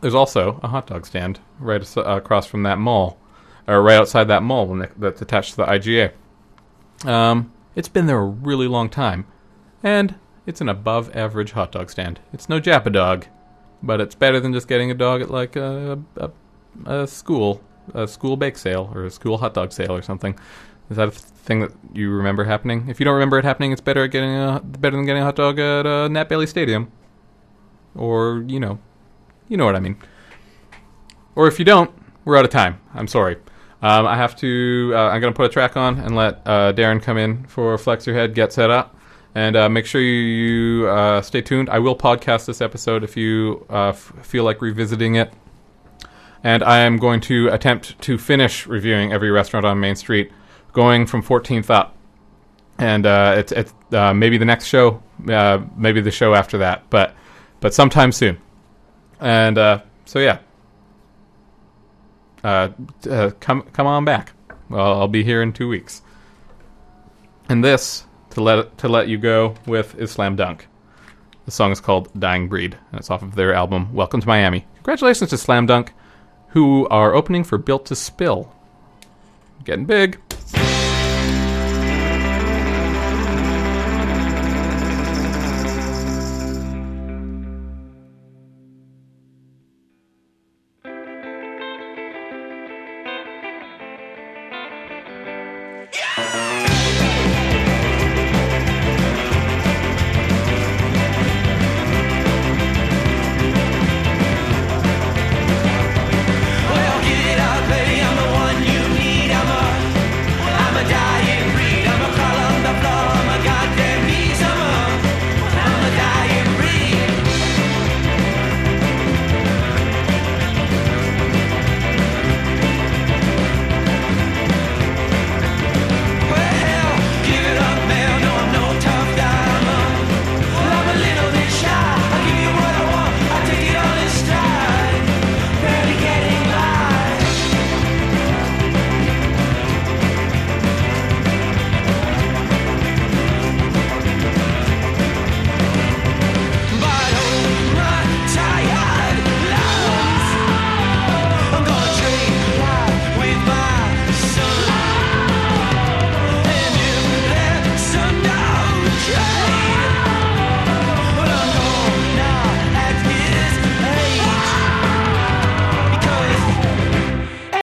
There's also a hot dog stand right uh, across from that mall, or right outside that mall that's attached to the IGA. Um, it's been there a really long time, and it's an above-average hot dog stand. It's no Japadog, but it's better than just getting a dog at like a, a, a school, a school bake sale or a school hot dog sale or something. Is that a th- thing that you remember happening? If you don't remember it happening, it's better at getting a better than getting a hot dog at uh, Nat Bailey Stadium, or you know, you know what I mean. Or if you don't, we're out of time. I'm sorry. Um, I have to. Uh, I'm to put a track on and let uh, Darren come in for Flex Your Head, get set up, and uh, make sure you, you uh, stay tuned. I will podcast this episode if you uh, f- feel like revisiting it. And I am going to attempt to finish reviewing every restaurant on Main Street, going from 14th up. And uh, it's, it's uh, maybe the next show, uh, maybe the show after that, but but sometime soon. And uh, so yeah, uh, uh, come come on back. Well, I'll be here in two weeks. And this to let to let you go with is Slam Dunk. The song is called "Dying Breed" and it's off of their album "Welcome to Miami." Congratulations to Slam Dunk, who are opening for Built to Spill. Getting big.